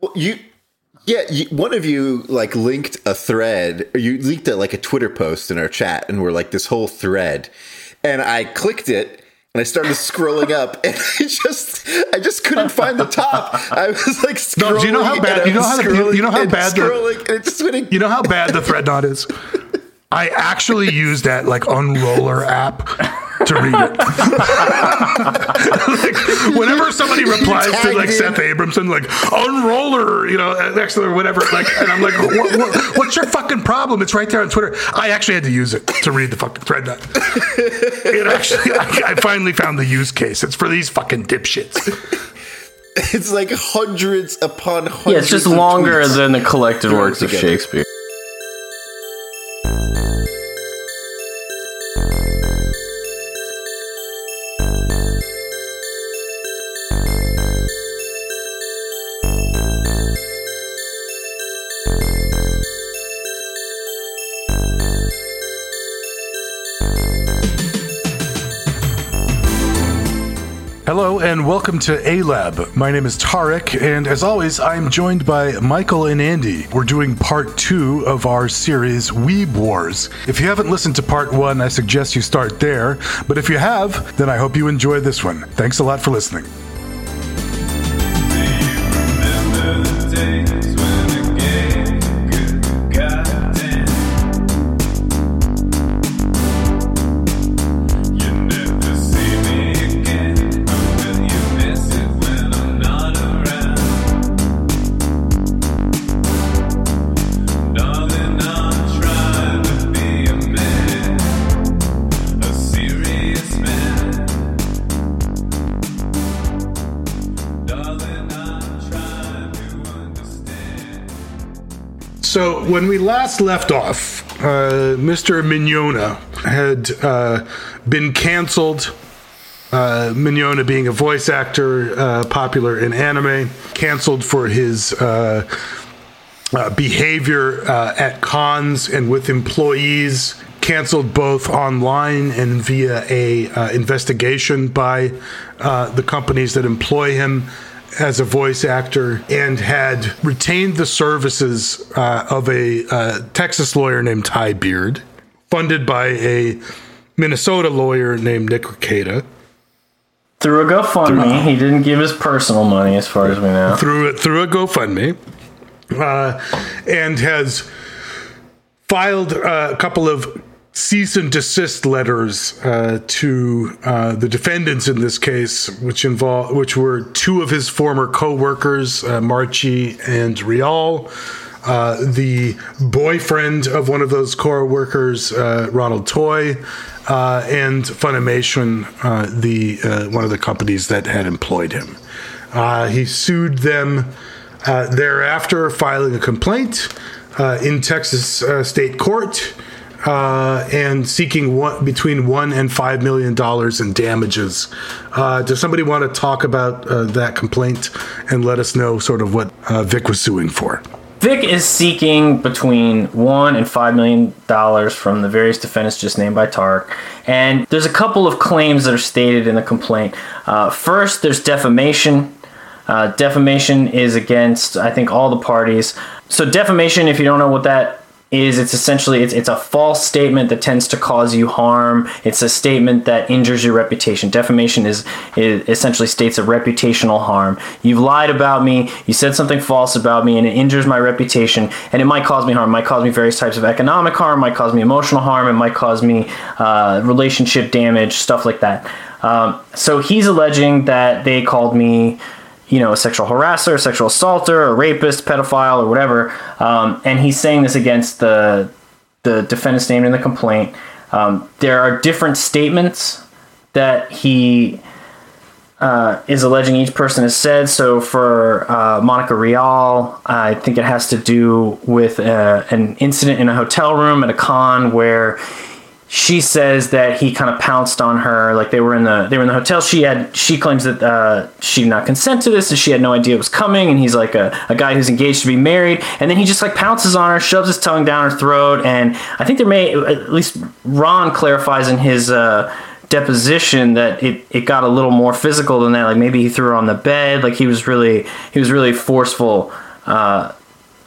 Well, you, yeah, you, one of you like linked a thread, or you linked a, like a Twitter post in our chat, and we're like this whole thread, and I clicked it. And I started scrolling up, and I just, I just couldn't find the top. I was like, scrolling, No, do you know how bad- you know how the- you know how bad the- scrolling, and it just went You know how bad the thread knot is? I actually use that like unroller app to read it. like, whenever somebody replies to tagged like in. Seth Abramson, like unroller, you know, uh, next or whatever, like, and I'm like, what, what, what's your fucking problem? It's right there on Twitter. I actually had to use it to read the fucking thread knot. It actually, I, I finally found the use case. It's for these fucking dipshits. It's like hundreds upon hundreds. Yeah, it's just of longer tweets. than the collected thrown works of. Shakespeare. To A Lab. My name is Tarek, and as always, I'm joined by Michael and Andy. We're doing part two of our series Weeb Wars. If you haven't listened to part one, I suggest you start there. But if you have, then I hope you enjoy this one. Thanks a lot for listening. When we last left off, uh, Mr. Mignogna had uh, been canceled. Uh, Mignogna being a voice actor, uh, popular in anime, canceled for his uh, uh, behavior at cons and with employees, canceled both online and via a investigation by the companies that employ him as a voice actor, and had retained the services uh, of a uh, Texas lawyer named Ty Beard, funded by a Minnesota lawyer named Nick Rekieta. Through a GoFundMe, he didn't give his personal money, as far as we know. through through a GoFundMe, uh, and has filed uh, a couple of cease and desist letters uh, to uh, the defendants in this case, which involve which were two of his former co-workers, uh, Marchi and Rial. Uh, the boyfriend of one of those co-workers, uh, Ronald Toye, uh, and Funimation, the one of the companies that had employed him. He sued them thereafter, filing a complaint in Texas state court uh, and seeking one, between one and five million dollars in damages. Uh, does somebody want to talk about uh, that complaint and let us know sort of what uh, Vic was suing for? Vic is seeking between one and five million dollars from the various defendants just named by Tark. And there's a couple of claims that are stated in the complaint. Uh, first, there's defamation. Uh, defamation is against, I think, all the parties. So defamation, if you don't know what that is, it's essentially it's, it's a false statement that tends to cause you harm. It's a statement that injures your reputation. Defamation is, essentially states a reputational harm. You've lied about me. You said something false about me, and it injures my reputation. And it might cause me harm. It might cause me various types of economic harm. It might cause me emotional harm. It might cause me uh, relationship damage, stuff like that. Um, so he's alleging that they called me you know, a sexual harasser, a sexual assaulter, a rapist, pedophile, or whatever. Um, and he's saying this against the the defendants named in the complaint. Um, there are different statements that he uh, is alleging each person has said. So for uh, Monica Rial, I think it has to do with uh, an incident in a hotel room at a con where she says that he kind of pounced on her like they were in the they were in the hotel. She had she claims that uh, she did not consent to this and she had no idea it was coming and he's like a, a guy who's engaged to be married. And then he just like pounces on her shoves his tongue down her throat and i think there may at least ron clarifies in his uh, deposition that it, it got a little more physical than that like maybe he threw her on the bed like he was really he was really forceful uh,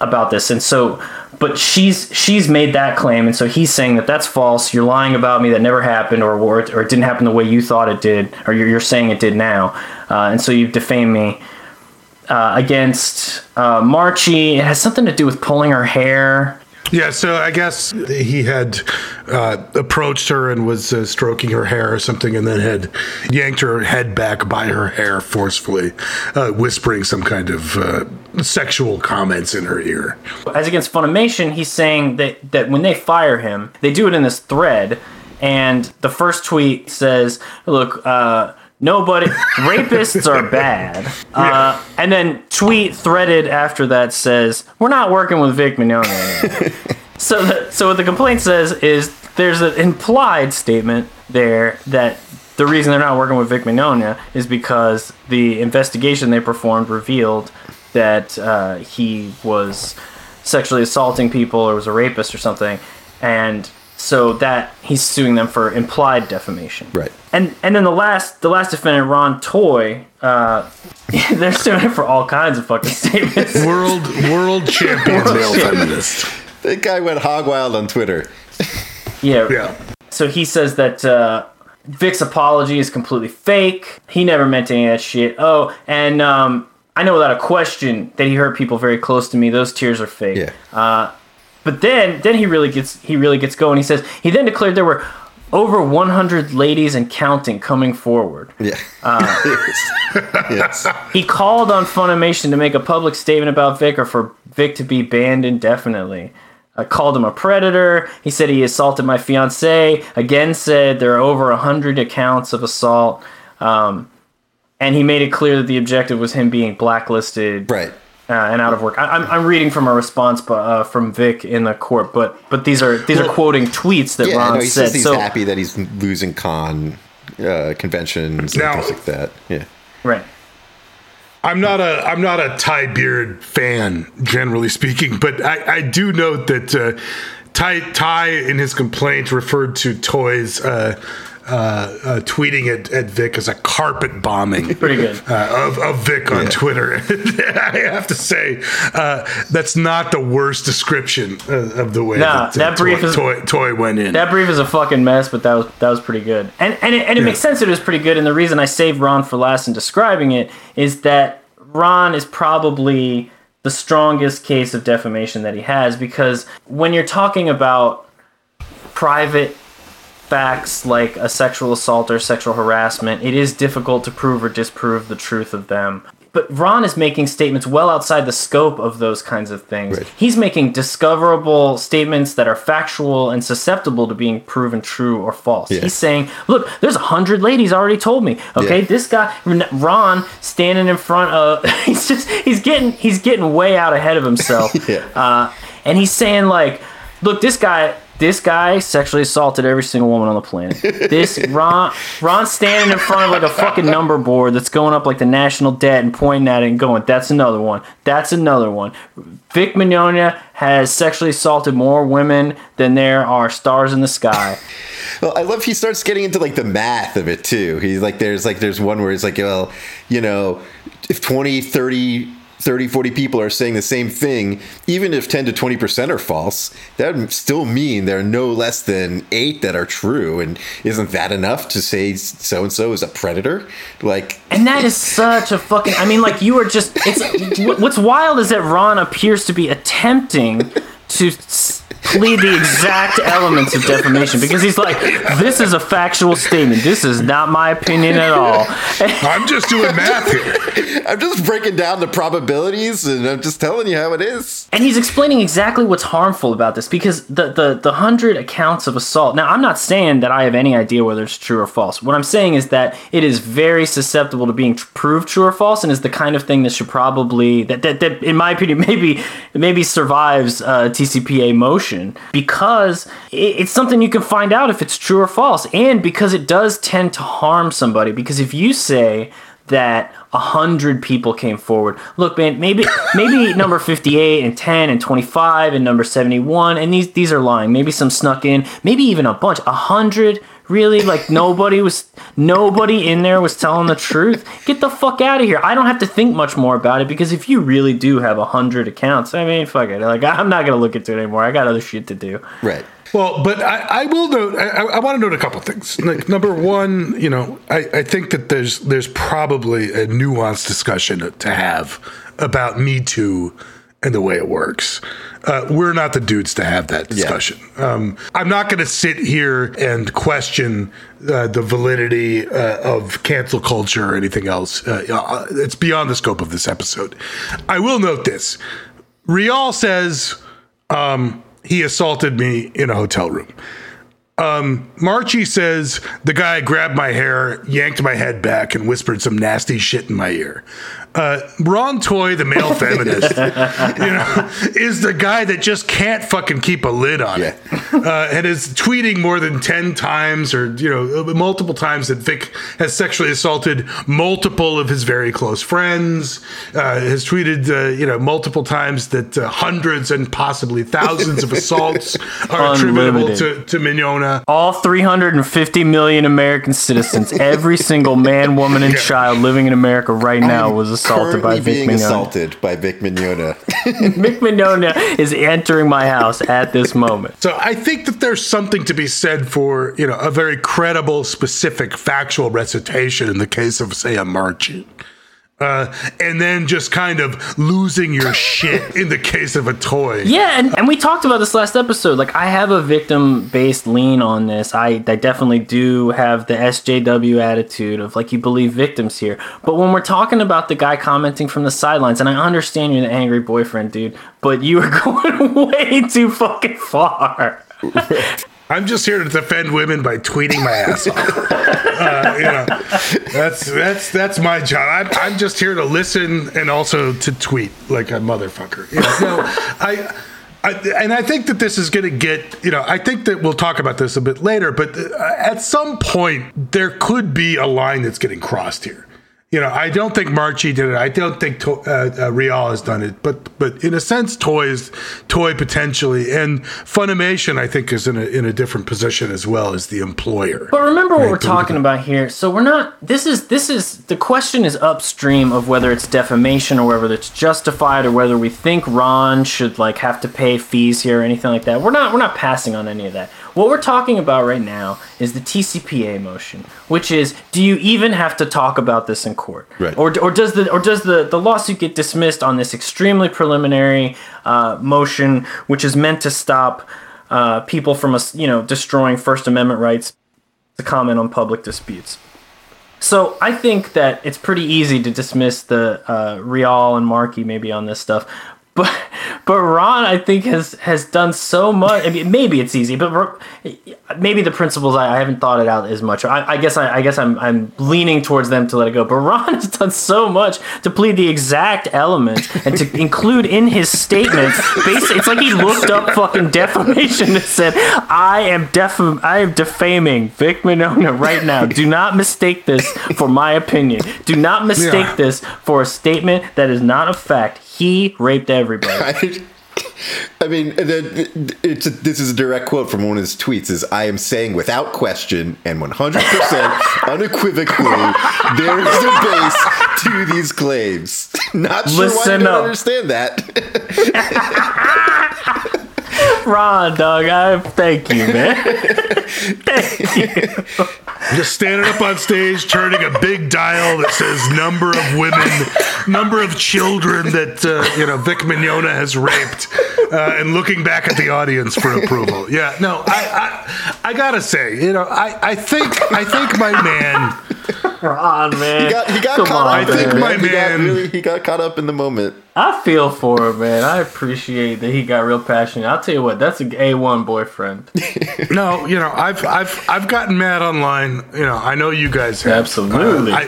about this, and so, but she's she's made that claim, and so he's saying that that's false. You're lying about me. That never happened, or or, it- or it didn't happen the way you thought it did, or you're, you're saying it did now, uh, and so you've defamed me. Uh, against uh, Marchi, it has something to do with pulling her hair. Yeah, so I guess he had uh, approached her and was uh, stroking her hair or something, and then had yanked her head back by her hair forcefully, uh, whispering some kind of uh, sexual comments in her ear. As against Funimation, he's saying that, that when they fire him, they do it in this thread, and the first tweet says, "Look, uh, nobody, rapists are bad," uh, and then tweet threaded after that says, "We're not working with Vic Mignogna." so, the, so what the complaint says is there's an implied statement there that the reason they're not working with Vic Mignogna is because the investigation they performed revealed that uh, he was sexually assaulting people or was a rapist or something, and so that he's suing them for implied defamation. Right. And and then the last the last defendant, Ron Toye, uh, they're suing him for all kinds of fucking statements. World world champion male champion. feminist. That guy went hog wild on Twitter. yeah. Yeah. So he says that uh, Vic's apology is completely fake. He never meant any of that shit. Oh, and um, I know without a question that he hurt people very close to me. Those tears are fake. Yeah. Uh, but then, then he really gets he really gets going. He says he then declared there were over 100 ladies and counting coming forward. Yeah. yes. He called on Funimation to make a public statement about Vic or for Vic to be banned indefinitely. I called him a predator. He said he assaulted my fiance. Again, said there are over a hundred accounts of assault, um, and he made it clear that the objective was him being blacklisted Right. Uh, and out of work. I, I'm, I'm reading from a response, but uh, from Vic in the court. But but these are these are quoting tweets that Yeah, Ron no, he said. says he's so happy that he's losing con uh, conventions and Now- things like that. Yeah. right. I'm not a I'm not a Ty Beard fan, generally speaking, but I, I do note that uh, Ty Ty in his complaint referred to toys uh, uh, uh, tweeting at, at Vic as a carpet bombing. Pretty good. Uh, of, of Vic on Yeah. Twitter. I have to say, uh, that's not the worst description uh, of the way Nah, that, uh, that brief toy, is- toy, toy went in. That brief is a fucking mess, but that was that was pretty good, and and it, and it makes sense that it was pretty good. And the reason I saved Ron for last in describing it is that Ron is probably the strongest case of defamation that he has because when you're talking about private facts like a sexual assault or sexual harassment, it is difficult to prove or disprove the truth of them. But Ron is making statements well outside the scope of those kinds of things. Right. He's making discoverable statements that are factual and susceptible to being proven true or false. Yeah. He's saying, "Look, there's a hundred ladies already told me. Okay, Yeah. this guy Ron standing in front of he's just he's getting he's getting way out ahead of himself. Yeah. uh, and he's saying like, look, this guy, this guy sexually assaulted every single woman on the planet. This Ron, Ron standing in front of like a fucking number board that's going up like the national debt and pointing at it and going, that's another one. That's another one. Vic Mignogna has sexually assaulted more women than there are stars in the sky. Well, I love he starts getting into like the math of it too. He's like, there's like, there's one where he's like, well, you know, if 20, 30, 30, 40 people are saying the same thing, even if 10 to 20% are false, that would still mean there are no less than eight that are true. And isn't that enough to say so and so is a predator? Like, And that is such a fucking. I mean, like you are just. It's what's wild is that Ron appears to be attempting to plead the exact elements of defamation because he's like, this is a factual statement. This is not my opinion at all. I'm just doing math here. I'm just breaking down the probabilities and I'm just telling you how it is. And he's explaining exactly what's harmful about this because the, the, the hundred accounts of assault. Now, I'm not saying that I have any idea whether it's true or false. What I'm saying is that it is very susceptible to being tr- proved true or false and is the kind of thing that should probably, that, that, that in my opinion, maybe, maybe survives uh, TCPA motion because it's something you can find out if it's true or false. And because it does tend to harm somebody. Because if you say, that a hundred people came forward. Look, man, maybe maybe number fifty-eight and ten and twenty-five and number seventy-one, and these these are lying. Maybe some snuck in. Maybe even a bunch. A hundred Really? Like nobody was nobody in there was telling the truth. Get the fuck out of here. I don't have to think much more about it because if you really do have a hundred accounts, I mean, fuck it. Like I'm not gonna look into it anymore. I got other shit to do. Right. Well, but I, I will note. I, I want to note a couple things. Like number one, you know, I, I think that there's there's probably a nuanced discussion to have about Me Too and the way it works. Uh, we're not the dudes to have that discussion. Um, I'm not going to sit here and question uh, the validity uh, of cancel culture or anything else. Uh, uh, it's beyond the scope of this episode. I will note this: Rial says um, he assaulted me in a hotel room. Um, Marchi says the guy grabbed my hair, yanked my head back, and whispered some nasty shit in my ear. Uh, Ron Toye, the male feminist, you know, is the guy that just can't fucking keep a lid on it, uh, and is tweeting more than ten times or you know multiple times that Vic has sexually assaulted multiple of his very close friends. Uh, has tweeted uh, you know multiple times that uh, hundreds and possibly thousands of assaults are attributable to to Mignogna. All 350 million American citizens, every single man, woman, and Yeah. child living in America right now was assaulted by Currently Vic being Mignogna. assaulted by Vic Mignogna. Vic Mignogna is entering my house at this moment. So I think that there's something to be said for, you know, a very credible, specific, factual recitation in the case of, say, a Marchi. Uh, and then just kind of losing your shit in the case of a toy. Yeah, and, and we talked about this last episode. Like, I have a victim based lean on this. I, I definitely do have the SJW attitude of like, you believe victims here. But when we're talking about the guy commenting from the sidelines, and I understand you're the angry boyfriend, dude, but you are going way too fucking far. I'm just here to defend women by tweeting my ass off. Uh, you know, that's that's that's my job. I'm, I'm just here to listen and also to tweet like a motherfucker. You know, no, I. I, and I think that this is going to get, you know, I think that we'll talk about this a bit later, but uh, at some point there could be a line that's getting crossed here. You know, I don't think Marchi did it. I don't think to, uh, uh, Rial has done it, but but in a sense, toys, toy potentially, and Funimation, I think, is in a in a different position as well as the employer. But remember what Right, we're talking about here. So we're not. This is this is the question is upstream of whether it's defamation or whether it's justified or whether we think Ron should like have to pay fees here or anything like that. We're not. We're not passing on any of that. What we're talking about right now is the TCPA motion, which is do you even have to talk about this in court, Right. or or does the or does the the lawsuit get dismissed on this extremely preliminary uh, motion, which is meant to stop uh, people from us, you know, destroying First Amendment rights to comment on public disputes. So I think that it's pretty easy to dismiss the uh, Rial and Marchi maybe on this stuff, but but Ron I think has has done so much. I mean, maybe it's easy, but maybe the principles I, I haven't thought it out as much. I, I guess I, I guess I'm I'm leaning towards them to let it go. But Ron has done so much to plead the exact elements and to include in his statements. Basically, it's like he looked up fucking defamation and said, "I am def I am defaming Vic Mignogna right now. Do not mistake this for my opinion. Do not mistake Yeah. this for a statement that is not a fact. He raped everybody." I, mean, the, it's a, this is a direct quote from one of his tweets: "Is I am saying without question and 100 percent unequivocally, there is a base to these claims." Not sure why Listen I don't understand that. Ron, dog, I thank you, man. thank you. Just standing up on stage, turning a big dial that says number of women, number of children that uh, you know Vic Mignogna has raped, uh, and looking back at the audience for approval. Yeah, no, I, I, I gotta say, you know, I, I think, I think my man, Ron, man. He got he got Come caught on, up. I think in it, my He got man- really he got caught up in the moment. I feel for him, man. I appreciate that he got real passionate. I'll tell you what, that's a A1 boyfriend. no, you know, I've, I've, I've gotten mad online. You know, I know you guys have. Absolutely. Uh, I,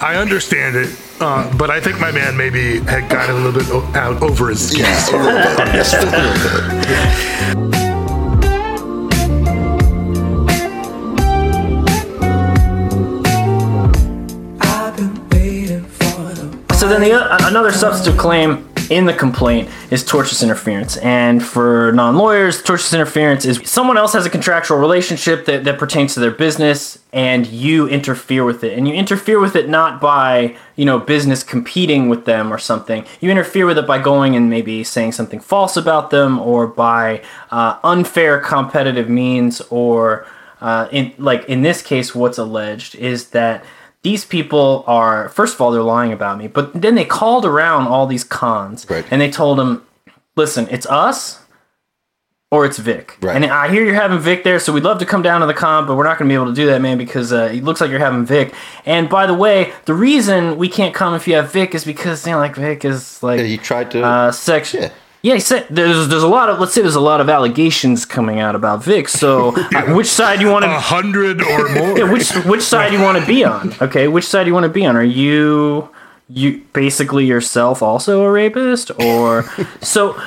I understand it, uh, but I think my man maybe had gotten a little bit o- out over his skis. Yes, a little bit. Just a little bit. So then the another substantive claim in the complaint is tortious interference. And for non lawyers, tortious interference is someone else has a contractual relationship that, that pertains to their business and you interfere with it. And you interfere with it not by, you know, business competing with them or something. You interfere with it by going and maybe saying something false about them or by uh, unfair competitive means or uh, in like in this case what's alleged is that these people are first of all they're lying about me but then they called around all these cons Right. and they told them listen it's us or it's Vic. Right. And I hear you're having Vic there, so we'd love to come down to the con, but we're not going to be able to do that, man, because uh, it looks like you're having Vic. And by the way, the reason we can't come if you have Vic is because, you know, like Vic is like Yeah, he tried to. uh, section. Yeah. Yeah, he said there's there's a lot of let's say there's a lot of allegations coming out about Vic. So uh, which side you want to A hundred or more. yeah, which which side you want to be on? Okay, which side you want to be on? Are you you basically yourself also a rapist or so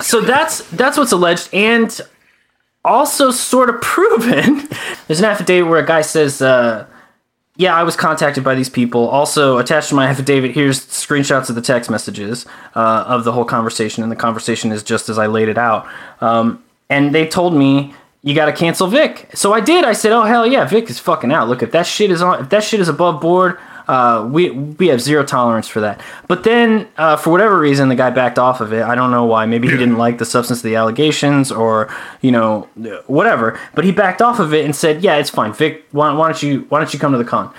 so that's that's what's alleged and also sort of proven. There's an affidavit where a guy says uh yeah, I was contacted by these people. Also, attached to my affidavit, here's screenshots of the text messages uh, of the whole conversation, and the conversation is just as I laid it out. Um, and they told me you got to cancel Vic. So I did. I said, "Oh hell yeah, Vic is fucking out. Look, if that shit is on, if that shit is above board, uh, we we have zero tolerance for that." But then, uh, for whatever reason, the guy backed off of it. I don't know why. Maybe he didn't like the substance of the allegations, or you know, whatever. But he backed off of it and said, "Yeah, it's fine, Vic. Why, why don't you why don't you come to the con?"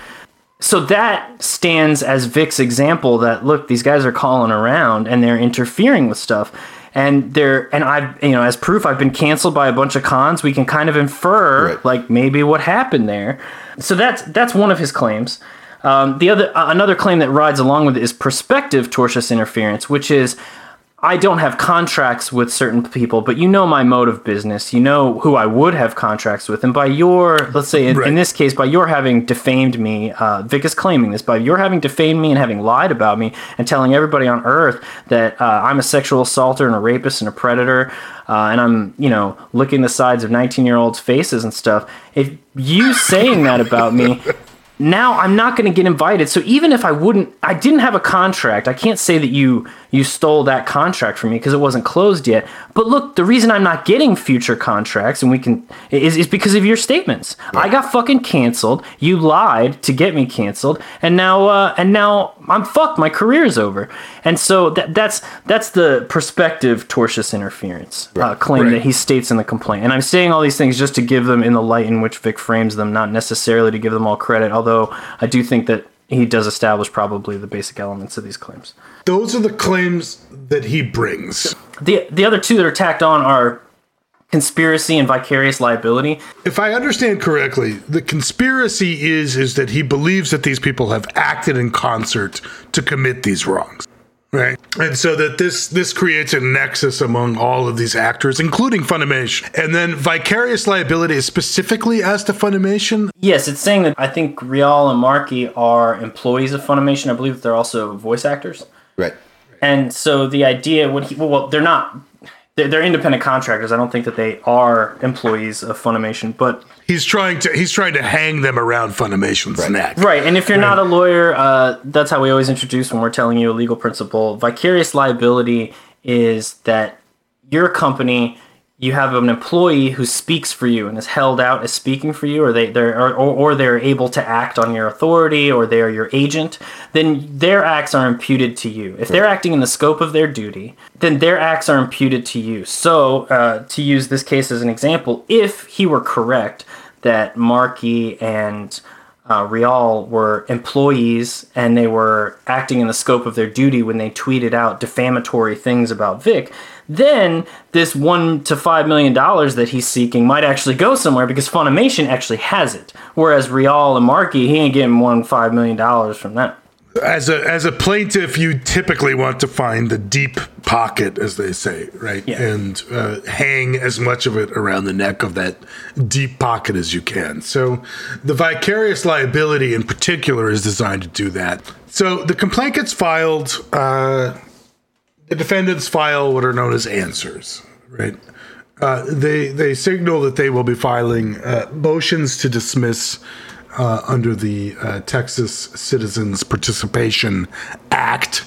so that stands as Vic's example that look, these guys are calling around and they're interfering with stuff. And they're and I've you know, as proof I've been canceled by a bunch of cons, we can kind of infer Right. like maybe what happened there. So that's that's one of his claims. Um, the other uh, another claim that rides along with it is prospective tortious interference, which is I don't have contracts with certain people, but you know my mode of business. You know who I would have contracts with, and by your, let's say in, Right. in this case, by your having defamed me, uh, Vic is claiming this. By your having defamed me and having lied about me and telling everybody on Earth that uh, I'm a sexual assaulter and a rapist and a predator, uh, and I'm you know licking the sides of 19 year olds' faces and stuff. If you saying that about me now I'm not going to get invited. So even if I wouldn't, I didn't have a contract. I can't say that you you stole that contract from me because it wasn't closed yet. But look, the reason I'm not getting future contracts and we can is, is because of your statements. I got fucking canceled. You lied to get me canceled, and now uh, and now I'm fucked. My career's over. And so that that's that's the prospective tortious interference uh, claim Right. that he states in the complaint. And I'm saying all these things just to give them in the light in which Vic frames them, not necessarily to give them all credit, although I do think that he does establish probably the basic elements of these claims. Those are the claims that he brings. The the other two that are tacked on are conspiracy and vicarious liability. If I understand correctly, the conspiracy is is that he believes that these people have acted in concert to commit these wrongs. Right. And so that this this creates a nexus among all of these actors, including Funimation. And then vicarious liability is specifically as to Funimation. Yes, it's saying that I think Rial and Marchi are employees of Funimation. I believe that they're also voice actors. right. And so the idea when he well, they're not they're, they're independent contractors. I don't think that they are employees of Funimation, but He's trying to he's trying to hang them around Funimation's neck. Right, and if you're not a lawyer, uh, that's how we always introduce when we're telling you a legal principle. Vicarious liability is that your company, you have an employee who speaks for you and is held out as speaking for you, or they they're or, or they're able to act on your authority, or they are your agent. Then their acts are imputed to you. If they're acting in the scope of their duty, then their acts are imputed to you. So, uh, to use this case as an example, if he were correct that Marchi and uh, Rial were employees and they were acting in the scope of their duty when they tweeted out defamatory things about Vic, then this one to five million dollars that he's seeking might actually go somewhere because Funimation actually has it. Whereas Rial and Marchi, he ain't getting more than five million dollars from that. As a as a plaintiff, you typically want to find the deep pocket, as they say, right? Yeah. And uh, hang as much of it around the neck of that deep pocket as you can. So, the vicarious liability, in particular, is designed to do that. So, the complaint gets filed. Uh, the defendants file what are known as answers, right? Uh, they they signal that they will be filing uh, motions to dismiss uh, under the uh, Texas Citizens Participation Act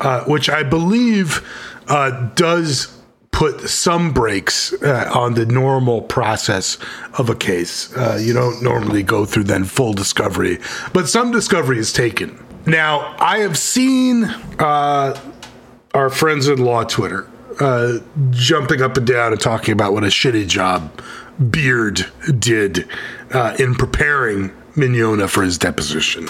uh, which I believe uh, does put some brakes uh, on the normal process of a case. You don't normally go through then full discovery, but some discovery is taken. Now, I have seen uh, our friends in law Twitter uh, jumping up and down and talking about what a shitty job Beard did uh, in preparing Mignogna for his deposition.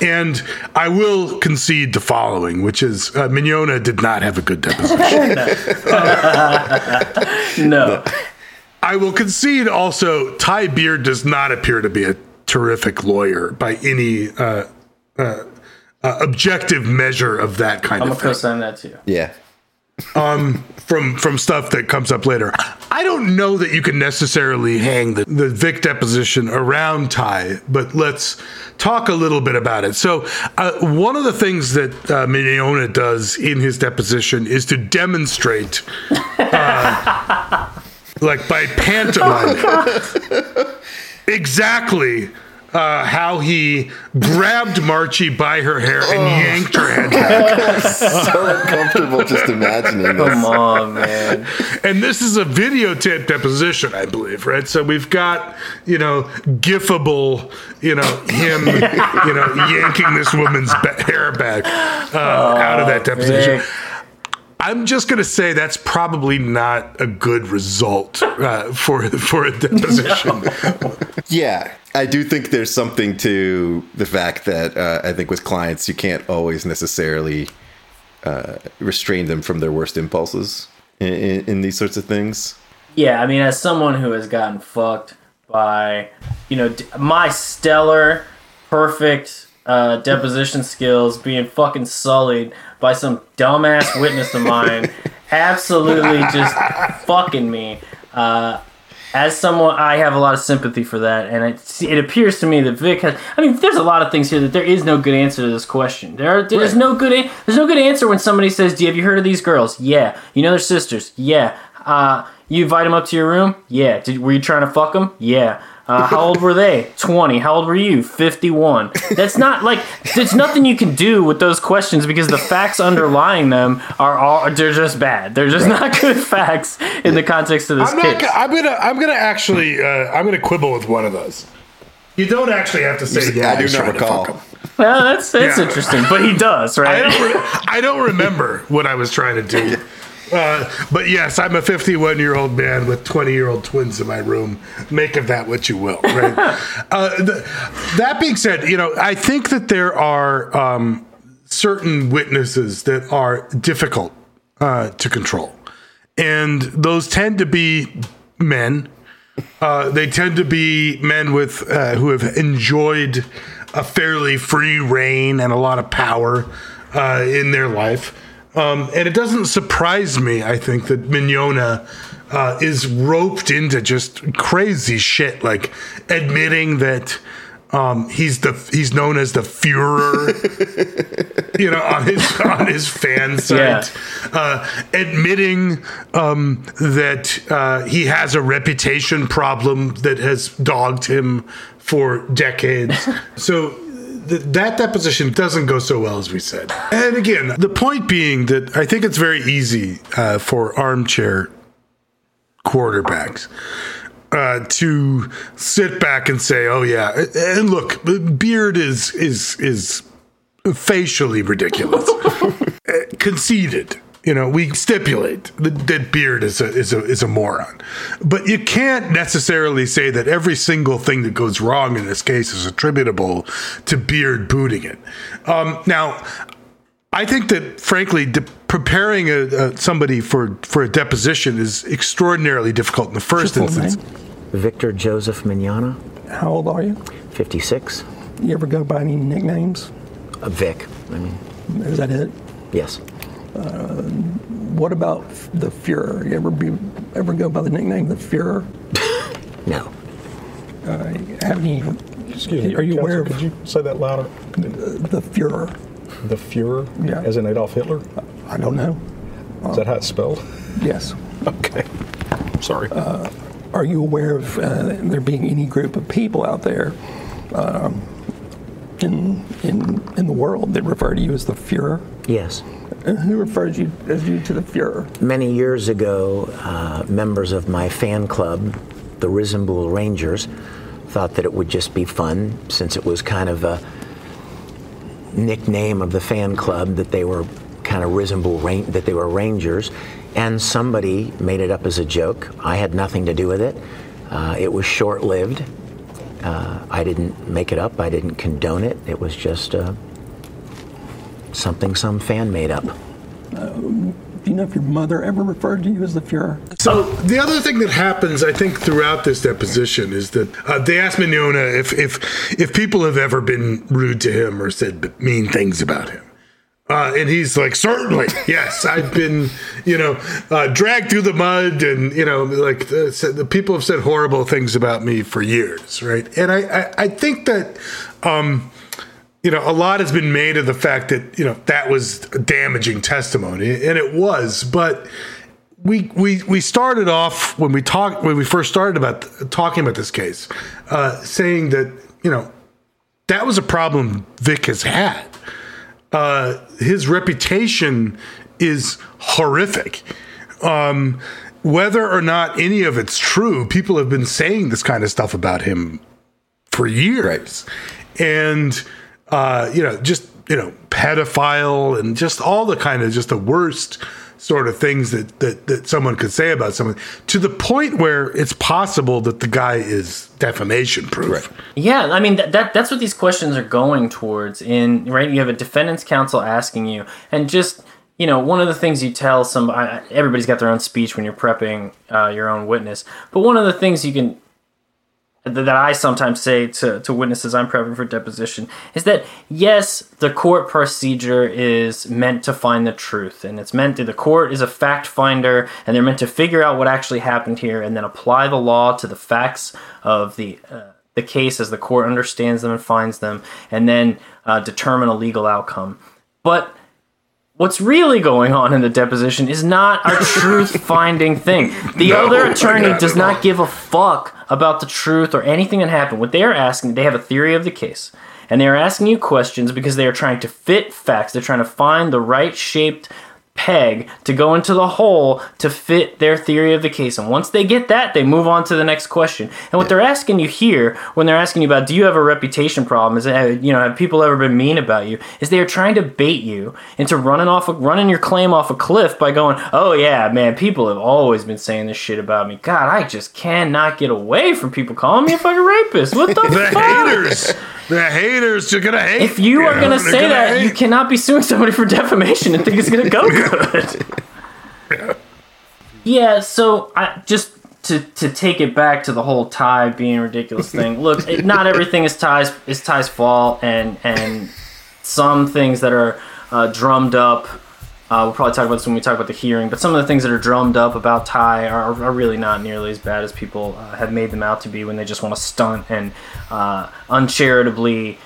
And I will concede the following, which is uh, Mignogna did not have a good deposition. No. I will concede also Ty Beard does not appear to be a terrific lawyer by any uh, uh, uh, objective measure of that kind of thing. I'm gonna thing. co-sign that too. Yeah. from from stuff that comes up later. I don't know that you can necessarily hang the, the Vic deposition around Ty, but let's talk a little bit about it. So, uh, one of the things that uh, Mignogna does in his deposition is to demonstrate, uh, like by pantomime, exactly. Uh, how he grabbed Marchi by her hair and yanked her head back. So uncomfortable just imagining this. Come on, man. And this is a videotape deposition, I believe, right? So we've got, you know, gifable, you know, him, you know, yanking this woman's ba- hair back uh, out of that deposition. Vic. I'm just going to say that's probably not a good result uh, for for a deposition. Yeah, I do think there's something to the fact that uh, I think with clients you can't always necessarily uh, restrain them from their worst impulses in, in, in these sorts of things. Yeah, I mean, as someone who has gotten fucked by, you know, d- my stellar, perfect uh, deposition skills being fucking sullied by some dumbass witness of mine, absolutely just fucking me. Uh, as someone, I have a lot of sympathy for that, and it it appears to me that Vic has. I mean, there's a lot of things here that there is no good answer to this question. There, are, there's Right. no good. There's no good answer when somebody says, "Do you have you heard of these girls?" Yeah. You know their sisters. Yeah. Uh, you invite them up to your room. Yeah. Did, were you trying to fuck them? Yeah. Uh, how old were they? 20. How old were you? 51. That's not like, there's nothing you can do with those questions because the facts underlying them are all, they're just bad. They're just not good facts in the context of this I'm case. not. gonna- I'm gonna. I'm gonna actually. Uh, I'm gonna quibble with one of those. You don't actually have to say. Yeah, I do was not trying recall. well, that's, that's Yeah. interesting, but he does, I right? don't, re- I don't remember what I was trying to do. Uh, but yes, I'm a 51 year old man with 20 year old twins in my room. Make of that what you will, right? uh, the, that being said, you know, I think that there are um, certain witnesses that are difficult uh, to control. And those tend to be men. Uh, they tend to be men with uh, who have enjoyed a fairly free reign and a lot of power uh, in their life. Um, and it doesn't surprise me, I think, that Mignogna uh, is roped into just crazy shit, like admitting that um, he's the he's known as the Führer, you know, on his on his fan site, uh, admitting um, that uh, he has a reputation problem that has dogged him for decades. so th- that deposition doesn't go so well as we said. And again, the point being that I think it's very easy uh, for armchair quarterbacks uh, to sit back and say, "Oh yeah," and look, Beard is is is facially ridiculous, Uh, conceded. You know, we stipulate that, that Beard is a is a is a moron, but you can't necessarily say that every single thing that goes wrong in this case is attributable to Beard booting it. Um, now, I think that, frankly, de- preparing a, a, somebody for, for a deposition is extraordinarily difficult in the first Full instance. name? Victor Joseph Mignogna, How old are you? 56. You ever go by any nicknames? Uh, Vic. I mean, Is that it? yes. What about the Fuhrer? You ever be ever go by the nickname the Fuhrer? No. Have any? Excuse me. Are you aware Could of you say that louder? the Fuhrer? The Fuhrer, Yeah. as in Adolf Hitler. I don't know. Is that how it's spelled? Yes. Okay. Sorry. Are you aware of uh, there being any group of people out there, um, in in in the world, they refer to you as the Fuhrer. Yes. And who refers you as you to the Fuhrer? Many years ago, uh, members of my fan club, the Risembool Rangers, thought that it would just be fun since it was kind of a nickname of the fan club that they were kind of Risembool Ran- that they were Rangers, and somebody made it up as a joke. I had nothing to do with it. Uh, it was short-lived. Uh, I didn't make it up. I didn't condone it. It was just uh, something some fan made up. Do you know if your mother ever referred to you as the Fuhrer? So the other thing that happens, I think, throughout this deposition is that uh, they asked Mignogna if if if people have ever been rude to him or said mean things about him. Uh, and he's like, certainly, yes. I've been, you know, uh, dragged through the mud, and you know, like the, the people have said horrible things about me for years, right? And I, I, I think that, um, you know, a lot has been made of the fact that you know that was damaging testimony, and it was. But we we we started off when we talked when we first started about talking about this case, uh, saying that you know that was a problem Vic has had. Uh, his reputation is horrific. Um, whether or not any of it's true, people have been saying this kind of stuff about him for years. And, uh, you know, just, you know, pedophile and just all the kind of just the worst sort of things that, that, that someone could say about someone to the point where it's possible that the guy is defamation proof. Yeah, I mean that, that that's what these questions are going towards. In right, you have a defendant's counsel asking you, and just you know, one of the things you tell somebody, everybody's got their own speech when you're prepping uh, your own witness, but one of the things you can that I sometimes say to, to witnesses I'm prepping for deposition is that yes, the court procedure is meant to find the truth, and it's meant that the court is a fact finder, and they're meant to figure out what actually happened here, and then apply the law to the facts of the uh, the case as the court understands them and finds them, and then uh, determine a legal outcome. But what's really going on in the deposition is not a truth finding thing. The No, other attorney not does not give a fuck about the truth or anything that happened. What they are asking, they have a theory of the case. And they are asking you questions because they are trying to fit facts. They're trying to find the right shaped peg to go into the hole to fit their theory of the case. And once they get that, they move on to the next question. And what they're asking you here, when they're asking you about, do you have a reputation problem? Is it, uh, you know, have people ever been mean about you? Is they are trying to bait you into running off, running your claim off a cliff by going, oh yeah, man, people have always been saying this shit about me. God, I just cannot get away from people calling me a fucking rapist. What the, The fuck? haters, the haters are gonna hate. If you are they're say that, hate. you cannot be suing somebody for defamation and think it's to go good. yeah, so I just to to take it back to the whole Ty being ridiculous thing. Look, it, not everything is Ty's is Ty's fault, and and some things that are uh, drummed up. Uh, we'll probably talk about this when we talk about the hearing, but some of the things that are drummed up about Ty are, are really not nearly as bad as people uh, have made them out to be when they just want to stunt and uh, uncharitably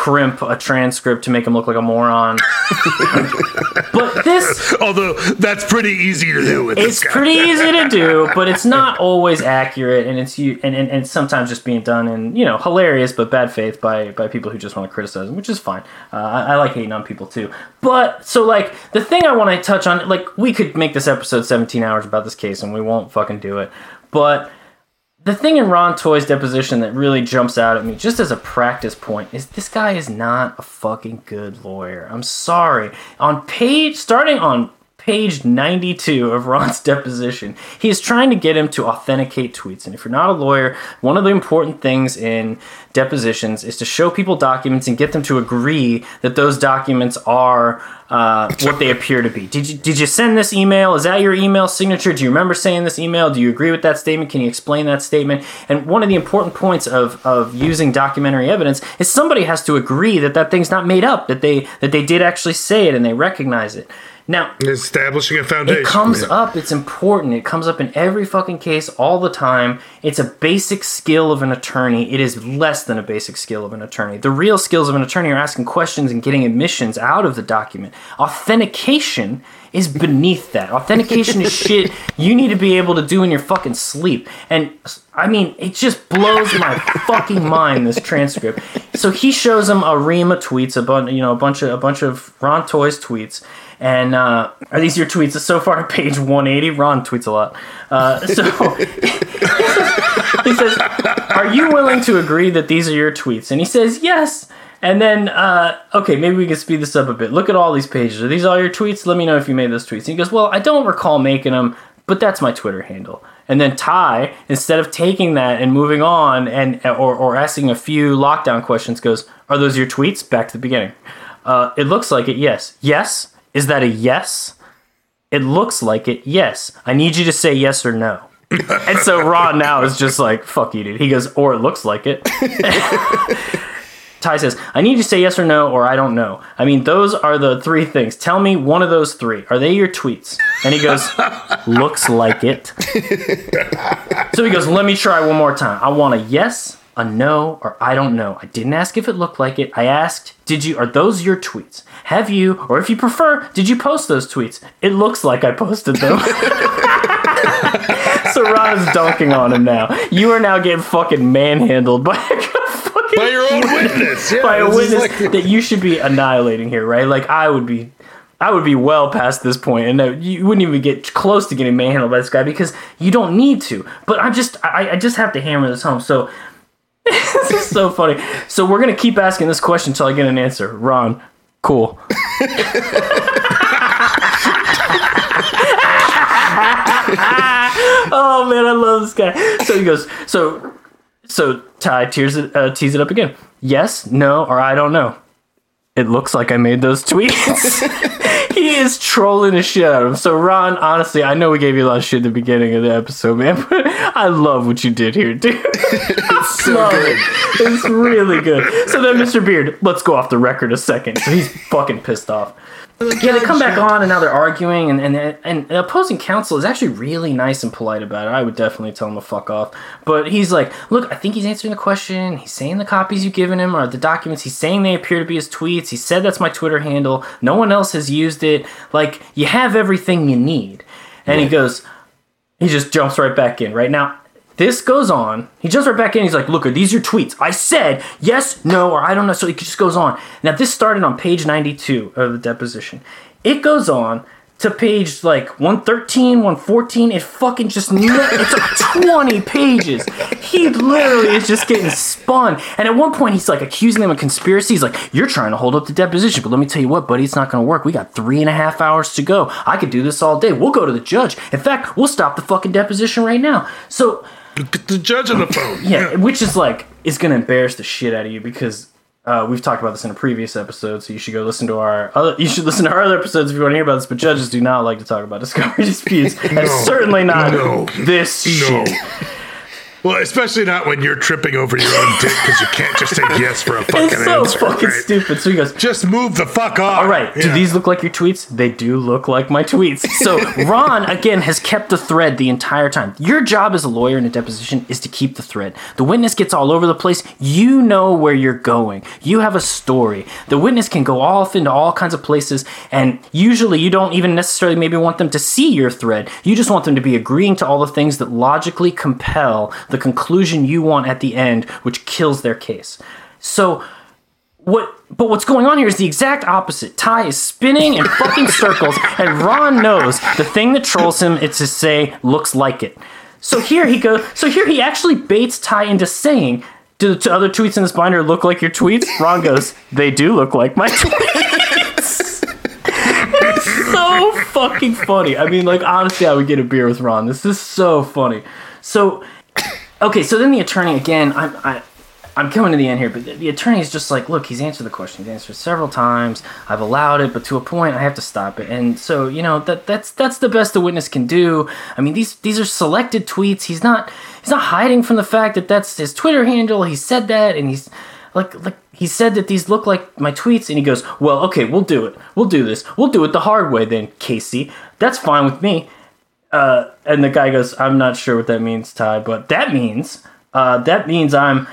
crimp a transcript to make him look like a moron. but this Although that's pretty easy to do with it's this guy. pretty easy to do, but it's not always accurate, and it's you and, and, and sometimes just being done in you know hilarious but bad faith by by people who just want to criticize him, which is fine. Uh, I, I like hating on people too, but so like the thing I want to touch on, like we could make this episode 17 hours about this case, and we won't fucking do it, but. The thing in Ron Toye's deposition that really jumps out at me, just as a practice point, is this guy is not a fucking good lawyer. I'm sorry. On page, starting on page 92 of Ron's deposition, he is trying to get him to authenticate tweets. And if you're not a lawyer, one of the important things in depositions is to show people documents and get them to agree that those documents are uh, what they appear to be. Did you did you send this email? Is that your email signature? Do you remember saying this email? Do you agree with that statement? Can you explain that statement? And one of the important points of, of using documentary evidence is somebody has to agree that that thing's not made up, that they that they did actually say it and they recognize it. Now, Establishing a foundation. it comes Yeah. up. It's important. It comes up in every fucking case all the time. It's a basic skill of an attorney. It is less than a basic skill of an attorney. The real skills of an attorney are asking questions and getting admissions out of the document. Authentication is beneath that. Authentication is shit you need to be able to do in your fucking sleep. And I mean, it just blows my fucking mind, this transcript. so he shows him a ream of tweets, a bunch, you know, a bunch of a bunch of Ron Toye's tweets. And uh, are these your tweets? So far, page 180, Ron tweets a lot. Uh, so he says, "Are you willing to agree that these are your tweets?" And he says, "Yes." And then, uh, okay, maybe we can speed this up a bit. Look at all these pages. Are these all your tweets? Let me know if you made those tweets. And he goes, Well, I don't recall making them, but that's my Twitter handle. And then Ty, instead of taking that and moving on and or, or asking a few lockdown questions, goes, Are those your tweets? Back to the beginning. Uh, it looks like it, yes. Yes? Is that a yes? It looks like it, yes. I need you to say yes or no. and so Ron now is just like, fuck you, dude. He goes, or it looks like it. Ty says, I need you to say yes or no, or I don't know. I mean, those are the three things. Tell me one of those three. Are they your tweets? And he goes, looks like it. so he goes, let me try one more time. I want a yes, a no, or I don't know. I didn't ask if it looked like it. I asked, did you, are those your tweets? Have you, or if you prefer, did you post those tweets? It looks like I posted them. so Ron is dunking on him now. You are now getting fucking manhandled by a fucking By your own witness. Yeah, by a witness like- that you should be annihilating here, right? Like I would be, I would be well past this point, and you wouldn't even get close to getting manhandled by this guy because you don't need to. But I'm just, I, I just have to hammer this home. So this is so funny. So we're gonna keep asking this question until I get an answer. Ron, cool. oh man, I love this guy. So he goes, so so Ty tears it, uh, tees it up again. Yes, no, or I don't know. It looks like I made those tweets. he is trolling the shit out of him. So Ron, honestly, I know we gave you a lot of shit at the beginning of the episode, man, but I love what you did here, dude. It's so good. it. It's really good. So then Mr. Beard, let's go off the record a second. So he's fucking pissed off. Yeah, they come back on and now they're arguing, and, and and the opposing counsel is actually really nice and polite about it. I would definitely tell him to fuck off. But he's like, look, I think he's answering the question. He's saying the copies you've given him are the documents. He's saying they appear to be his tweets. He said that's my Twitter handle. No one else has used it. Like, you have everything you need. And he goes, he just jumps right back in. Right now, this goes on. He jumps right back in. He's like, "Look, are these your tweets?" I said yes, no, or I don't know. So he just goes on. Now this started on page ninety-two of the deposition. It goes on to page like 113, 114. It fucking just it's like 20 pages. He literally is just getting spun. And at one point, he's like accusing them of conspiracy. He's like, "You're trying to hold up the deposition, but let me tell you what, buddy, it's not going to work. We got three and a half hours to go. I could do this all day. We'll go to the judge. In fact, we'll stop the fucking deposition right now." So Get the judge on the phone. yeah, which is like is gonna embarrass the shit out of you because uh, we've talked about this in a previous episode. So you should go listen to our other. You should listen to our other episodes if you want to hear about this. But judges do not like to talk about discovery disputes, and certainly not No. this No. shit. Well, especially not when you're tripping over your own dick because you can't just say yes for a fucking It's so answer. fucking right? stupid. So he goes, Just move the fuck off. All right. Do these look like your tweets? They do look like my tweets. So Ron again has kept the thread the entire time. Your job as a lawyer in a deposition is to keep the thread. The witness gets all over the place. You know where you're going. You have a story. The witness can go off into all kinds of places, and usually you don't even necessarily maybe want them to see your thread. You just want them to be agreeing to all the things that logically compel the conclusion you want at the end, which kills their case. So what but what's going on here is the exact opposite. Ty is spinning in fucking circles, and Ron knows the thing that trolls him is to say looks like it. So here he goes. So here he actually baits Ty into saying, "Do the other tweets in this binder look like your tweets?" Ron goes, "They do look like my tweets." it's so fucking funny. I mean, like honestly, I would get a beer with Ron. This is so funny. So okay, so then the attorney again. I'm I, I'm coming to the end here, but the, the attorney is just like, look, he's answered the question. He's answered several times. I've allowed it, but to a point, I have to stop it. And so you know that that's that's the best the witness can do. I mean, these these are selected tweets. He's not he's not hiding from the fact that that's his Twitter handle. He said that, and he's like like he said that these look like my tweets and he goes well okay we'll do it we'll do this we'll do it the hard way then casey that's fine with me uh, and the guy goes i'm not sure what that means ty but that means uh, that means i'm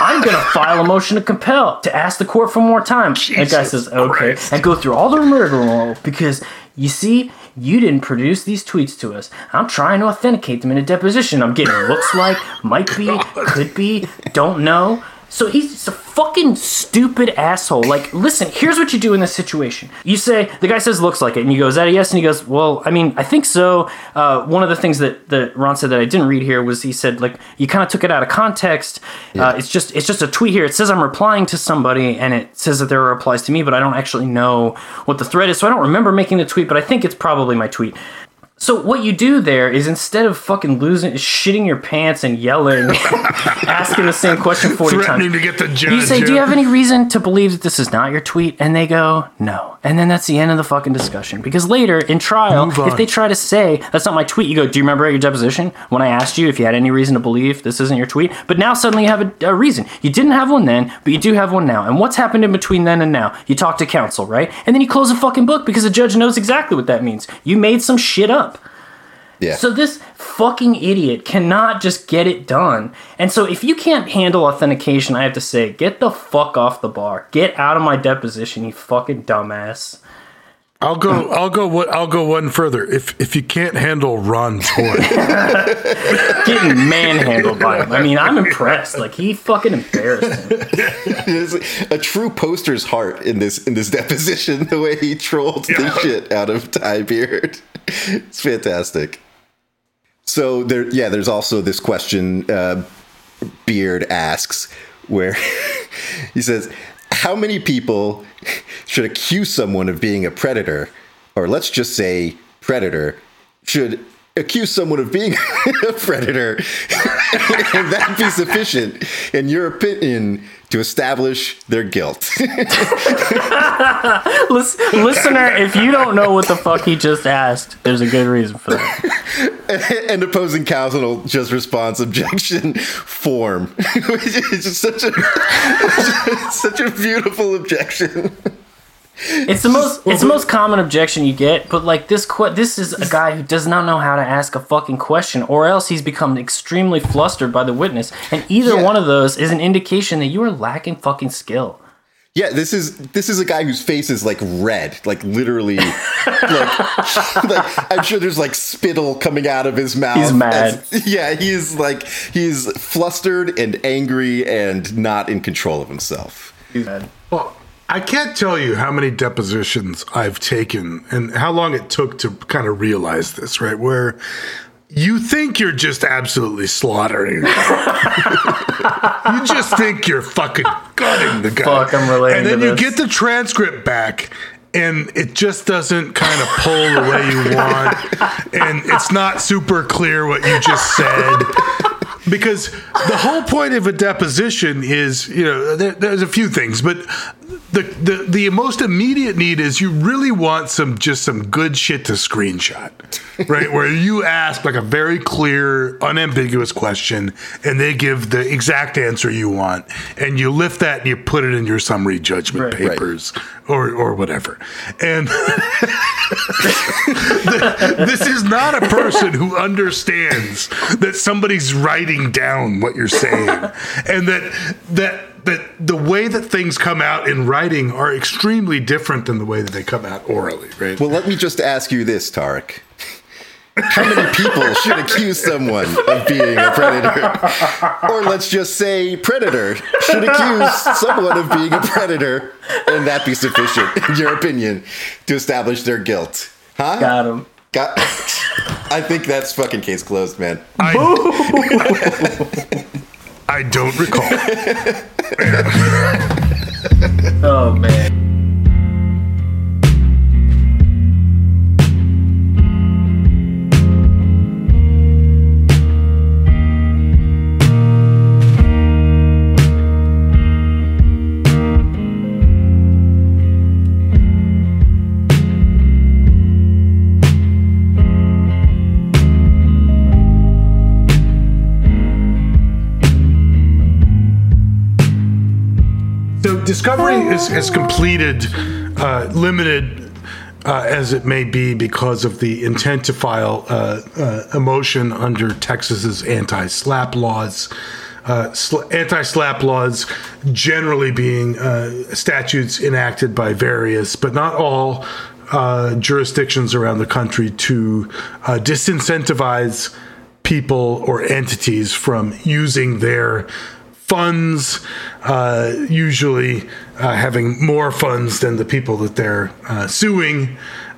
i'm gonna file a motion to compel to ask the court for more time and the guy says okay and go through all the rigmarole because you see you didn't produce these tweets to us. I'm trying to authenticate them in a deposition. I'm getting looks like, might be, could be, don't know. So he's a fucking stupid asshole. Like, listen, here's what you do in this situation. You say, the guy says, looks like it. And you go, is that a yes? And he goes, well, I mean, I think so. Uh, one of the things that, that Ron said that I didn't read here was he said, like, you kind of took it out of context. Uh, it's just it's just a tweet here. It says I'm replying to somebody and it says that there are replies to me, but I don't actually know what the thread is. So I don't remember making the tweet, but I think it's probably my tweet. So what you do there is instead of fucking losing, shitting your pants and yelling, asking the same question forty Threatening times, to get the judge. you say, "Do you have any reason to believe that this is not your tweet?" And they go, "No." And then that's the end of the fucking discussion. Because later in trial, if they try to say that's not my tweet, you go, "Do you remember at your deposition when I asked you if you had any reason to believe this isn't your tweet?" But now suddenly you have a, a reason. You didn't have one then, but you do have one now. And what's happened in between then and now? You talk to counsel, right? And then you close the fucking book because the judge knows exactly what that means. You made some shit up. Yeah. So this fucking idiot cannot just get it done. And so if you can't handle authentication, I have to say, get the fuck off the bar. Get out of my deposition, you fucking dumbass. I'll go. I'll go. What? I'll go one further. If if you can't handle Ron Toye, Getting manhandled by him. I mean, I'm impressed. Like he fucking embarrassed him. There's a true poster's heart in this in this deposition. The way he trolled the shit out of Ty Beard, it's fantastic. So there, yeah, there's also this question uh, Beard asks, where he says, "How many people should accuse someone of being a predator, or let's just say predator, should?" Accuse someone of being a predator, and that be sufficient, in your opinion, to establish their guilt. Lis- listener, if you don't know what the fuck he just asked, there's a good reason for that. and opposing counsel just responds objection form which is just such a such a beautiful objection It's the most it's the most common objection you get, but like this que- this is a guy who does not know how to ask a fucking question or else he's become extremely flustered by the witness. And either Yeah. one of those is an indication that you are lacking fucking skill. yeah this is this is a guy whose face is like red like literally like, like i'm sure there's like spittle coming out of his mouth He's mad. as- yeah he's like he's flustered and angry and not in control of himself He's well, I can't tell you how many depositions I've taken and how long it took to kind of realize this. Right, where you think you're just absolutely slaughtering. you just think you're fucking gutting the guy. Fuck, I'm relating And then you this. get the transcript back. And it just doesn't kind of pull the way you want. And it's not super clear what you just said. Because the whole point of a deposition is, you know, there, there's a few things, but the, the the most immediate need is you really want some just some good shit to screenshot, right? Where you ask like a very clear, unambiguous question, and they give the exact answer you want, and you lift that and you put it in your summary judgment Right. papers or or whatever. And this is not a person who understands that somebody's writing down what you're saying and that that that the way that things come out in writing are extremely different than the way that they come out orally right well let me just ask you this tarek how many people should accuse someone of being a predator? Or let's just say predator should accuse someone of being a predator, and that be sufficient, in your opinion, to establish their guilt. Huh? Got him. Got, I think that's fucking case closed, man. I, I don't recall Oh man. Discovery is, has completed, uh, limited uh, as it may be because of the intent to file uh, uh, under Texas's anti-SLAPP laws. Uh, sl- anti-SLAPP laws generally being uh, statutes enacted by various, but not all, uh, jurisdictions around the country to uh, disincentivize people or entities from using their funds, uh, usually uh, having more funds than the people that they're uh, suing,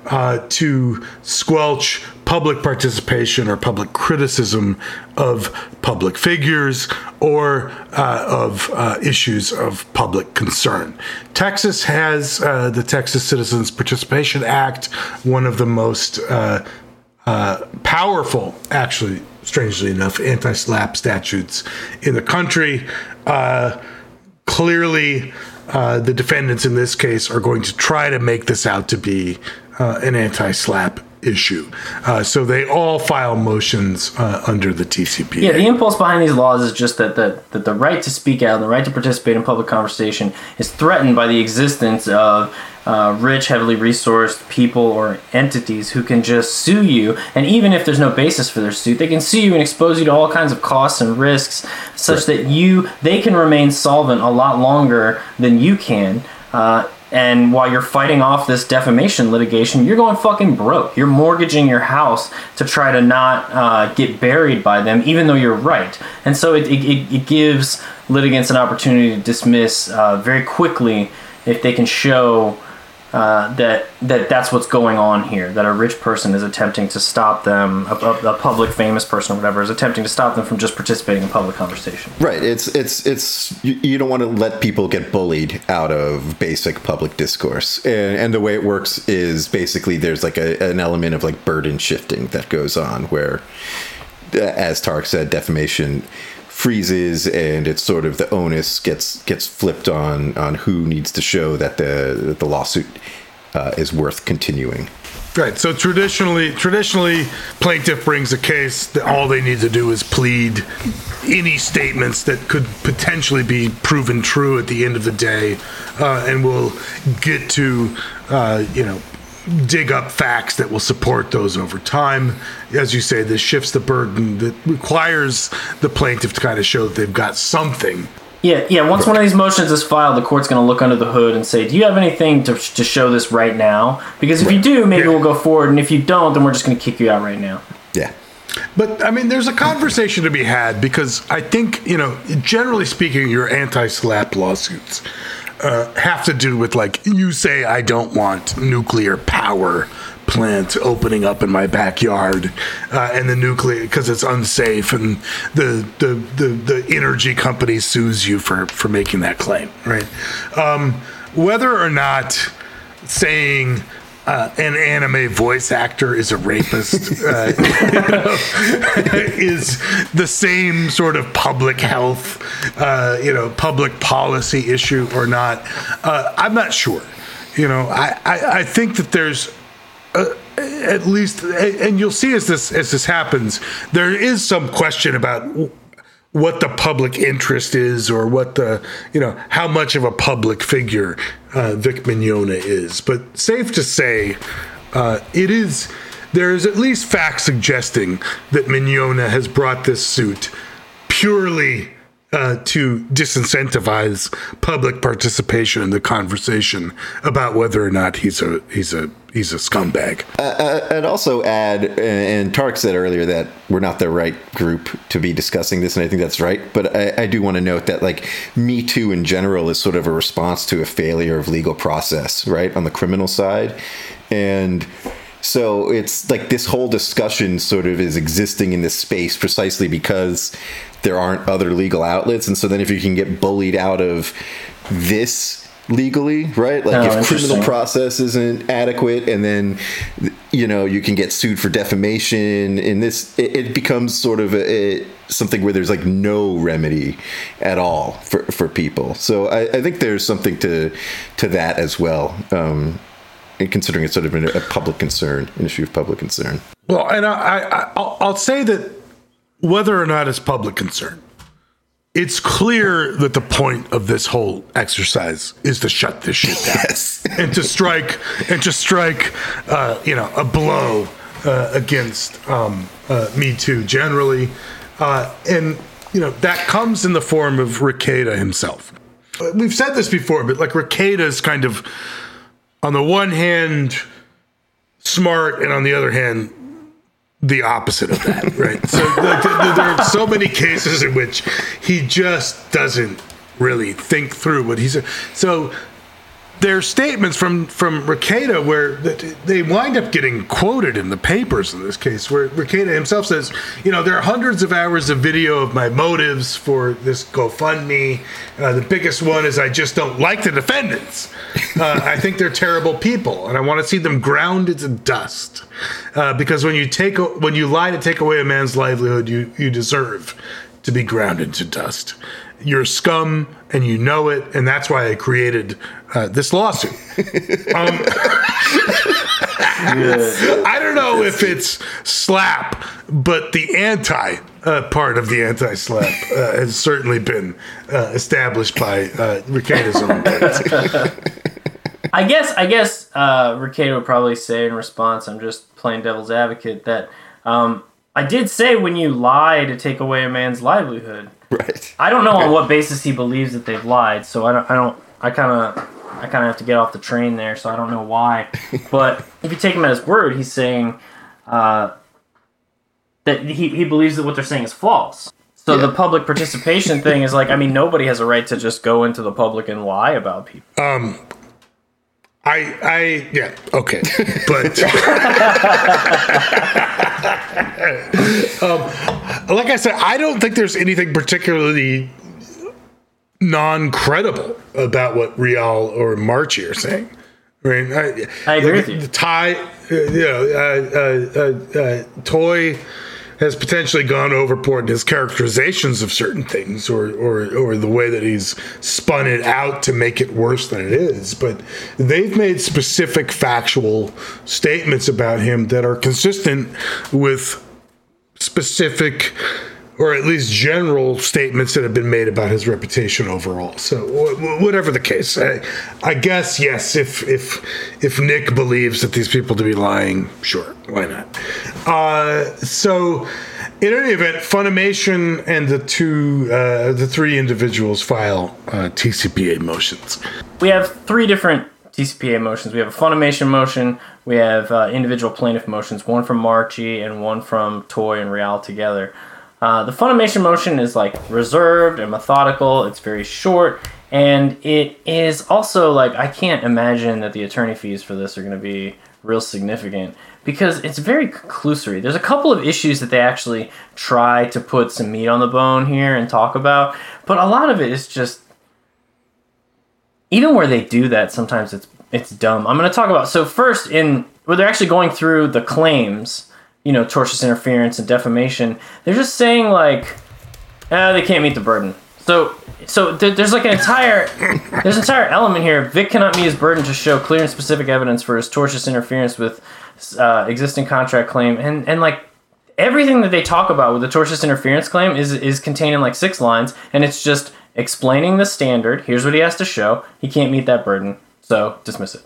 uh, to squelch public participation or public criticism of public figures or uh, of uh, issues of public concern. Texas has the Texas Citizens Participation Act, one of the most powerful, actually, strangely enough, anti SLAPP statutes in the country. Uh, clearly, uh, the defendants in this case are going to try to make this out to be uh, an anti SLAPP issue. Uh, so they all file motions uh, under the TCPA. Yeah, the impulse behind these laws is just that the, that the right to speak out and the right to participate in public conversation is threatened by the existence of uh, rich, heavily resourced people or entities who can just sue you. And even if there's no basis for their suit, they can sue you and expose you to all kinds of costs and risks such that you they can remain solvent a lot longer than you can. Uh, and while you're fighting off this defamation litigation, you're going fucking broke. You're mortgaging your house to try to not uh, get buried by them, even though you're right. And so it, it, it gives litigants an opportunity to dismiss uh, very quickly if they can show uh, that that that's what's going on here. That a rich person is attempting to stop them, a, a, a public famous person or whatever is attempting to stop them from just participating in public conversation. Right. It's it's it's you, you don't want to let people get bullied out of basic public discourse, and, and the way it works is basically there's like a, an element of like burden shifting that goes on where, as Tark said, defamation freezes and it's sort of the onus gets gets flipped on on who needs to show that the that the lawsuit uh, is worth continuing. Right. So traditionally, traditionally, plaintiff brings a case that all they need to do is plead any statements that could potentially be proven true at the end of the day, uh, and we'll get to, uh, you know, dig up facts that will support those over time. As you say, this shifts the burden that requires the plaintiff to kind of show that they've got something Yeah, yeah. Once one of these motions is filed, the court's going to look under the hood and say, "Do you have anything to, to show this right now? Because if you do, maybe Yeah. we'll go forward, and if you don't, then we're just going to kick you out right now." Yeah. But I mean, there's a conversation to be had because I think you know, generally speaking, your anti-SLAPP lawsuits uh, have to do with like you say, I don't want nuclear power plant opening up in my backyard, uh, and the nuclear because it's unsafe, and the, the the the energy company sues you for for making that claim, right? Um, whether or not saying uh, an anime voice actor is a rapist uh, is the same sort of public health, uh, you know, public policy issue or not. Uh, I'm not sure. You know, I, I, I think that there's uh, at least, and you'll see as this as this happens, there is some question about what the public interest is or what the you know how much of a public figure uh, Vic Mignogna is. But safe to say, uh, it is. There is at least facts suggesting that Mignogna has brought this suit purely uh, to disincentivize public participation in the conversation about whether or not he's a he's a he's a scumbag. Uh, uh, I'd also add, uh, and Tark said earlier that we're not the right group to be discussing this, and I think that's right. But I, I do want to note that, like, Me Too in general is sort of a response to a failure of legal process, right, on the criminal side. And so it's like this whole discussion sort of is existing in this space precisely because there aren't other legal outlets. And so then if you can get bullied out of this legally, right? Like Oh, if criminal process isn't adequate and then you know you can get sued for defamation in this it, it becomes sort of a, a- something where there's like no remedy at all for, for people so I, I think there's something to to that as well um and considering it's sort of a, a public concern an issue of public concern Well, and I, I I'll, I'll say that whether or not it's public concern, it's clear that the point of this whole exercise is to shut this shit down. Yes. And to strike and to strike, uh, you know, a blow uh, against um, uh, Me Too generally, uh, and you know that comes in the form of Rekieta himself. We've said this before, but like Rekieta is kind of, on the one hand, smart, and on the other hand, the opposite of that, right? So like, th- there are so many cases in which he just doesn't really think through what he's. So there are statements from from Rekieta where they wind up getting quoted in the papers in this case, where Rekieta himself says, you know, there are hundreds of hours of video of my motives for this GoFundMe. Uh, the biggest one is I just don't like the defendants. Uh, I think they're terrible people, and I want to see them ground into dust. Uh, because when you take when you lie to take away a man's livelihood, you you deserve to be ground into dust. You're scum, and you know it, and that's why I created uh, this lawsuit. Um, I don't know if it's SLAPP, but the anti uh, part of the anti SLAPP uh, has certainly been uh, established by uh, Rekieta's own. I guess I guess uh, Rekieta would probably say in response, I'm just playing devil's advocate that um, I did say when you lie to take away a man's livelihood. Right. I don't know on what basis he believes that they've lied, so I don't. I don't. I kind of. I kind of have to get off the train there, so I don't know why. But if you take him at his word, he's saying uh, that he, he believes that what they're saying is false. So the public participation thing is like, I mean, nobody has a right to just go into the public and lie about people. I, I, yeah, okay, but um, like I said, I don't think there's anything particularly non-credible about what Rial or Marchi are saying. Right? I, I agree with you. The Ty, uh, you know, uh, uh, uh, uh, Toye has potentially gone overboard in his characterizations of certain things, or, or or the way that he's spun it out to make it worse than it is. But they've made specific factual statements about him that are consistent with specific or at least general statements that have been made about his reputation overall. So wh- wh- whatever the case, I, I guess yes. If if if Nick believes that these people to be lying, sure, why not? Uh, so. In any event, Funimation and the two, uh, the three individuals file uh, TCPA motions. we have three different TCPA motions. We have a Funimation motion, we have uh, individual plaintiff motions, one from Marchi and one from Toye and Rial together. Uh, the Funimation motion is like reserved and methodical. It's very short, and it is also like I can't imagine that the attorney fees for this are going to be real significant because it's very conclusory. There's a couple of issues that they actually try to put some meat on the bone here and talk about, but a lot of it is just even where they do that, sometimes it's it's dumb. I'm going to talk about so first in where they're actually going through the claims, you know, tortious interference and defamation. They're just saying like, ah, they can't meet the burden. So so there, there's like an entire there's an entire element here. Vic cannot meet his burden to show clear and specific evidence for his tortious interference with uh, existing contract claim, and and like everything that they talk about with the tortious interference claim is is contained in like six lines, and it's just explaining the standard. Here's what he has to show. He can't meet that burden, so dismiss it.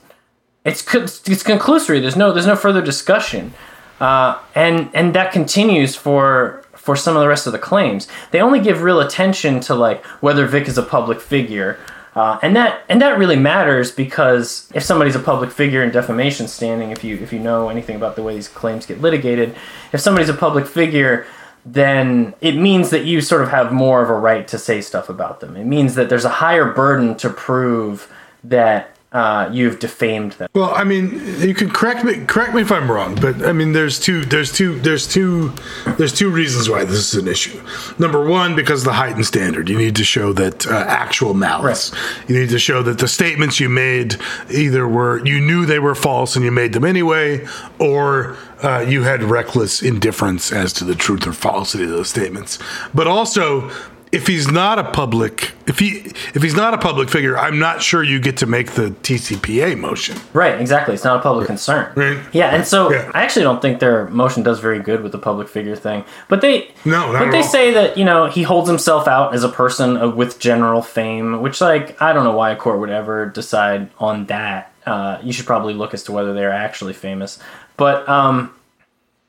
It's it's conclusory. There's no there's no further discussion, uh, and and that continues for for some of the rest of the claims. They only give real attention to like whether Vic is a public figure. Uh, and that and that really matters because if somebody's a public figure in defamation standing, if you if you know anything about the way these claims get litigated, if somebody's a public figure, then it means that you sort of have more of a right to say stuff about them. It means that there's a higher burden to prove that uh, you've defamed them. Well, I mean, you can correct me correct me if I'm wrong, but I mean, there's two there's two there's two there's two reasons why this is an issue. Number one, because of the heightened standard, you need to show that uh, actual malice. You need to show that the statements you made either were you knew they were false and you made them anyway, or uh, you had reckless indifference as to the truth or falsity of those statements. But also, if he's not a public if he if he's not a public figure, I'm not sure you get to make the TCPA motion. Right, exactly. It's not a public concern. Right. Yeah, and so Yeah. I actually don't think their motion does very good with the public figure thing. But they No, but they all. say that you know he holds himself out as a person of, with general fame, which like I don't know why a court would ever decide on that. Uh, you should probably look as to whether they're actually famous. But um,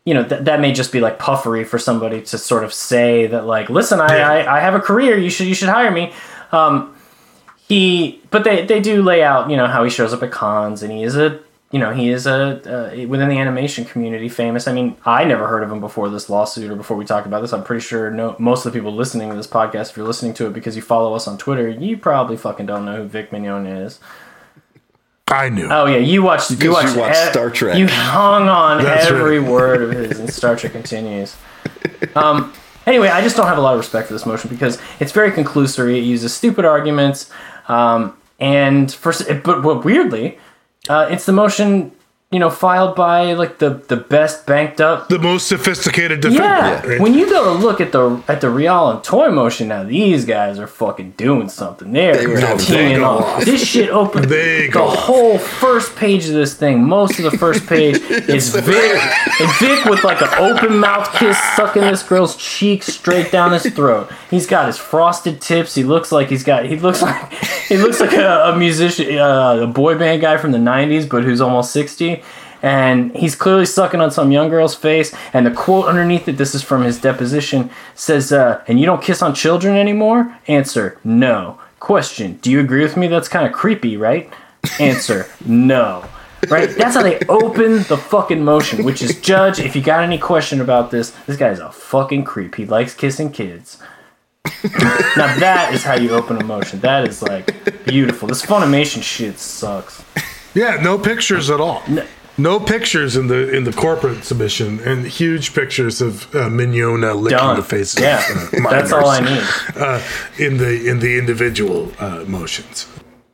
you know th- that may just be like puffery for somebody to sort of say that like listen I, I, I have a career you should you should hire me um, he but they, they do lay out you know how he shows up at cons and he is a you know, he is a uh, within the animation community famous. I mean, I never heard of him before this lawsuit or before we talked about this. I'm pretty sure no, most of the people listening to this podcast, if you're listening to it because you follow us on Twitter, you probably fucking don't know who Vic Mignogna is. I knew. Oh yeah, you watched. You watched, you watched Star Trek. You hung on That's every right. word of his, and Star Trek continues. Um. Anyway, I just don't have a lot of respect for this motion because it's very conclusory. It uses stupid arguments, um, and for s- but, but weirdly, uh, it's the motion you know filed by like the the best banked up the most sophisticated yeah. defendant. right? When you go to look at the at the Rial and Toye motion now, these guys are fucking doing something. They're They were having teaming fun. off. This shit opened They the go. whole first page of this thing. Most of the first page is Vic and Vic with like an open mouth kiss sucking this girl's cheek straight down his throat. He's got his frosted tips. He looks like he's got. He looks like he looks like a, a musician, uh, a boy band guy from the '90s, but who's almost 60 and he's clearly sucking on some young girl's face. And the quote underneath it, this is from his deposition, says, uh, "And you don't kiss on children anymore?" Answer: No. Question: Do you agree with me? That's kind of creepy, right? Answer: No. Right? That's how they open the fucking motion. Which is, Judge, if you got any question about this, this guy's a fucking creep. He likes kissing kids. now that is how you open a motion. That is like beautiful. This Funimation shit sucks. Yeah, no pictures at all. No. Pictures in the in the corporate submission, and huge pictures of uh, Mignogna licking Done. the faces. Yeah, of, uh, that's all I need. Uh, in the in the individual uh, motions.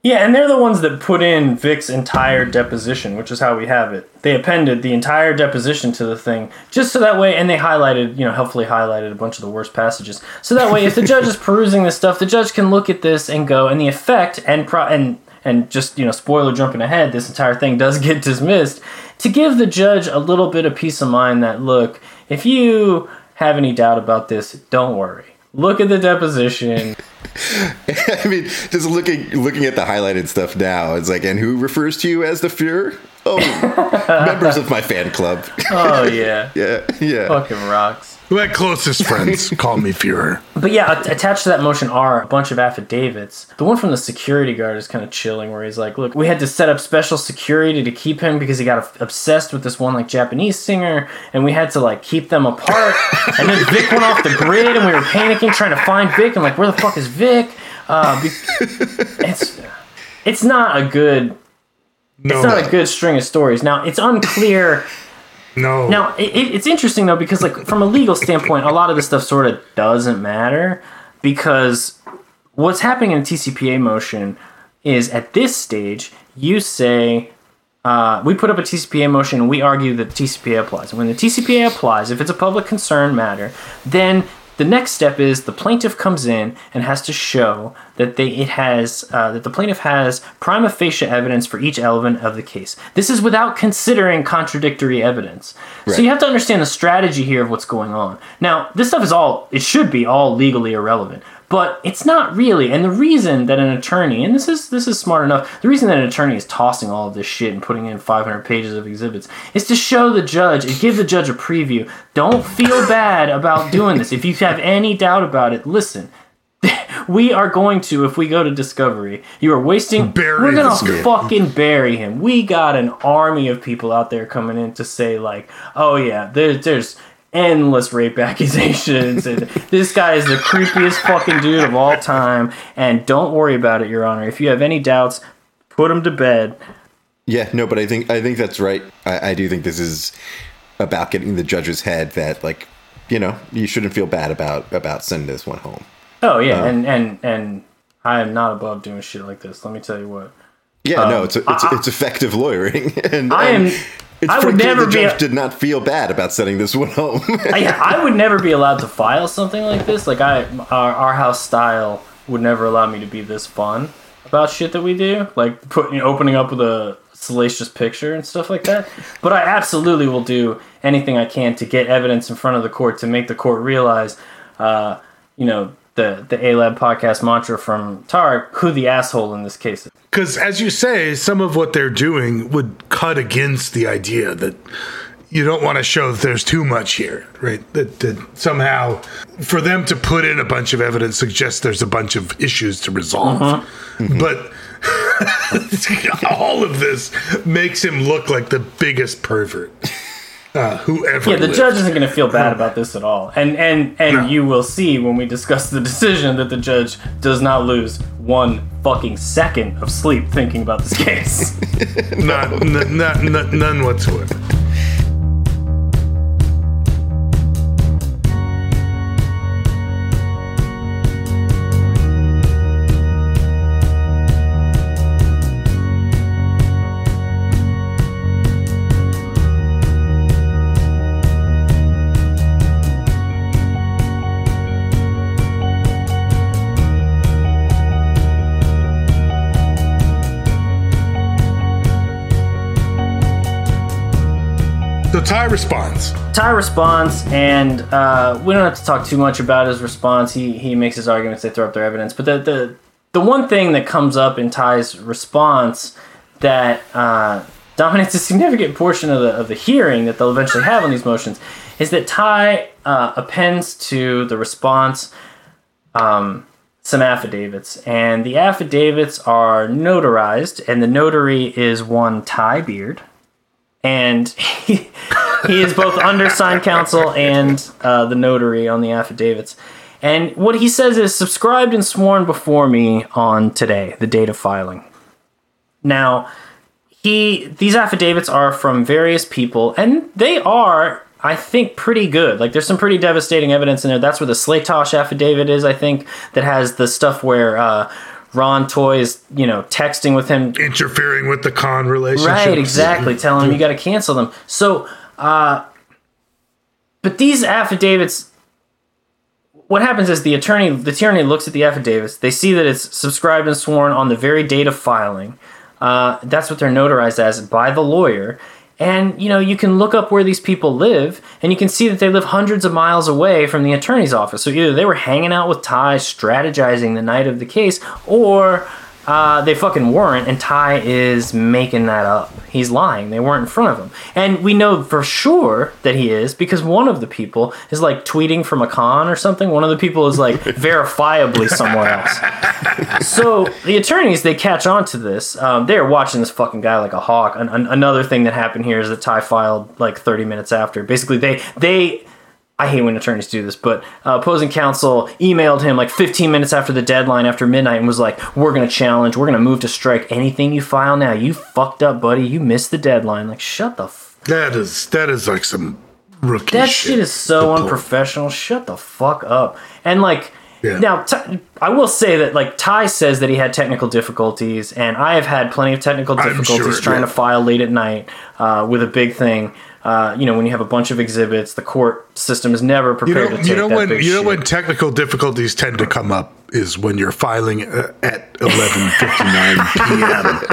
Yeah, and they're the ones that put in Vic's entire deposition, which is how we have it. They appended the entire deposition to the thing, just so that way, and they highlighted, you know, helpfully highlighted a bunch of the worst passages. So that way, if the judge is perusing this stuff, the judge can look at this and go, and the effect, and pro- and and just you know, spoiler jumping ahead, this entire thing does get dismissed to give the judge a little bit of peace of mind that look, if you have any doubt about this, don't worry. Look at the deposition. I mean, just looking looking at the highlighted stuff now, it's like, and who refers to you as the Fuhrer? Oh, members of my fan club. Oh yeah, yeah, yeah. fucking rocks. My closest friends call me Fuhrer. But yeah, attached to that motion are a bunch of affidavits. The one from the security guard is kind of chilling, where he's like, "Look, we had to set up special security to keep him because he got obsessed with this one like Japanese singer, and we had to like keep them apart." and then Vic went off the grid, and we were panicking trying to find Vic. I'm like, "Where the fuck is Vic?" Uh, be- it's it's not a good No, it's not a good string of stories. Now it's unclear. No. Now it, it- it's interesting though because like from a legal standpoint, a lot of this stuff sort of doesn't matter because what's happening in a TCPA motion is at this stage you say uh, we put up a TCPA motion and we argue that the TCPA applies. And when the TCPA applies, if it's a public concern matter, then the next step is the plaintiff comes in and has to show that they it has uh, that the plaintiff has prima facie evidence for each element of the case. This is without considering contradictory evidence. So you have to understand the strategy here of what's going on. Now, this stuff is all it should be all legally irrelevant but it's not really and the reason that an attorney and this is this is smart enough the reason that an attorney is tossing all of this shit and putting in 500 pages of exhibits is to show the judge and give the judge a preview. Don't feel bad about doing this. If you have any doubt about it listen we are going to if we go to discovery you are wasting Bury we're gonna fucking bury him. We got an army of people out there coming in to say like oh yeah there, there's endless rape accusations and this guy is the creepiest fucking dude of all time and don't worry about it your honor if you have any doubts put him to bed Yeah, no, but I think I think that's right. I, I do think this is about getting the judge's head that like, you know, you shouldn't feel bad about about sending this one home. oh yeah and and and i am not above doing shit like this let me tell you what Yeah, no, it's it's, it's effective lawyering, and Um, I am- and It's I would never the be judge a- did not feel bad about sending this one home. I, I would never be allowed to file something like this. Like I, our, our house style would never allow me to be this fun about shit that we do, like putting opening up with a salacious picture and stuff like that. But I absolutely will do anything I can to get evidence in front of the court to make the court realize, uh, you know, the the A Lab podcast mantra from Tarek, who the asshole in this case is. Because, as you say, some of what they're doing would cut against the idea that you don't want to show that there's too much here, right? That, that somehow, for them to put in a bunch of evidence suggests there's a bunch of issues to resolve. Uh-huh. Mm-hmm. But all of this makes him look like the biggest pervert. Uh, whoever. Yeah, the lived. judge isn't going to feel bad about this at all, and and and No. you will see when we discuss the decision that the judge does not lose one fucking second of sleep thinking about this case. Not, n- not, n- none whatsoever. Ty responds. Ty responds, and uh, we don't have to talk too much about his response. He he makes his arguments. They throw up their evidence. But the the the one thing that comes up in Ty's response that uh, dominates a significant portion of the of the hearing that they'll eventually have on these motions is that Ty uh, appends to the response um, some affidavits, and the affidavits are notarized, and the notary is one Ty Beard and he, he is both undersigned counsel and uh, the notary on the affidavits. And what he says is subscribed and sworn before me on today, the date of filing. Now, he these affidavits are from various people, and they are, I think, pretty good. Like, there's some pretty devastating evidence in there. That's where the Slatosh affidavit is, I think, that has the stuff where uh, Ron Toye is, you know, texting with him Interfering with the con relationship. Right, exactly. Telling him you got to cancel them. So, uh, but these affidavits, what happens is the attorney, the attorney looks at the affidavits. They see that it's subscribed and sworn on the very date of filing. Uh, that's what they're notarized as by the lawyer. And you know, you can look up where these people live, and you can see that they live hundreds of miles away from the attorney's office. So either they were hanging out with Ty, strategizing the night of the case, or uh, they fucking weren't, and Ty is making that up. He's lying. They weren't in front of him. And we know for sure that he is because one of the people is like tweeting from a con or something. One of the people is like verifiably somewhere else. So the attorneys, they catch on to this. Um, they're watching this fucking guy like a hawk. An- an- another thing that happened here is that Ty filed like 30 minutes after. Basically, they, they, I hate when attorneys do this, but uh, opposing counsel emailed him like 15 minutes after the deadline, after midnight, and was like, "We're gonna challenge. We're gonna move to strike anything you file now. You fucked up, buddy. You missed the deadline. Like, shut the. F- That is that is like some rookie that shit. shit is so to pull. unprofessional. Shut the fuck up. And like, Yeah. now Ty- I will say that like Ty says that he had technical difficulties, and I have had plenty of technical difficulties sure, trying yeah. to file late at night uh, with a big thing. Uh, you know, when you have a bunch of exhibits, the court system is never You prepared know, to take you know that when big you know shit. when technical difficulties tend to come up is when you're filing uh, at eleven fifty nine p.m.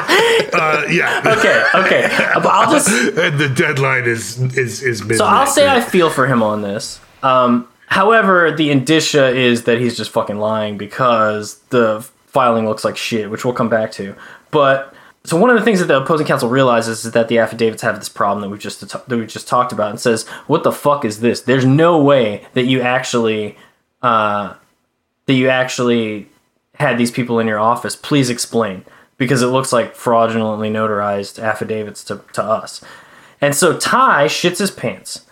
Uh, yeah, okay, okay. I'll just and the deadline is is is midnight. so I'll say I feel for him on this. Um, however, the indicia is that he's just fucking lying because the filing looks like shit, which we'll come back to. But so one of the things that the opposing counsel realizes is that the affidavits have this problem that we've just that we just talked about, and says, "What the fuck is this? There's no way that you actually." Uh, that you actually had these people in your office. Please explain. Because it looks like fraudulently notarized affidavits to, to us. And so Ty shits his pants.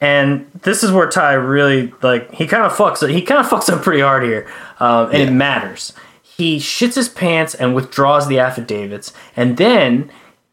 And this is where Ty really like he kind of fucks up. He kind of fucks up pretty hard here, um, and it matters. He shits his pants and withdraws the affidavits, and then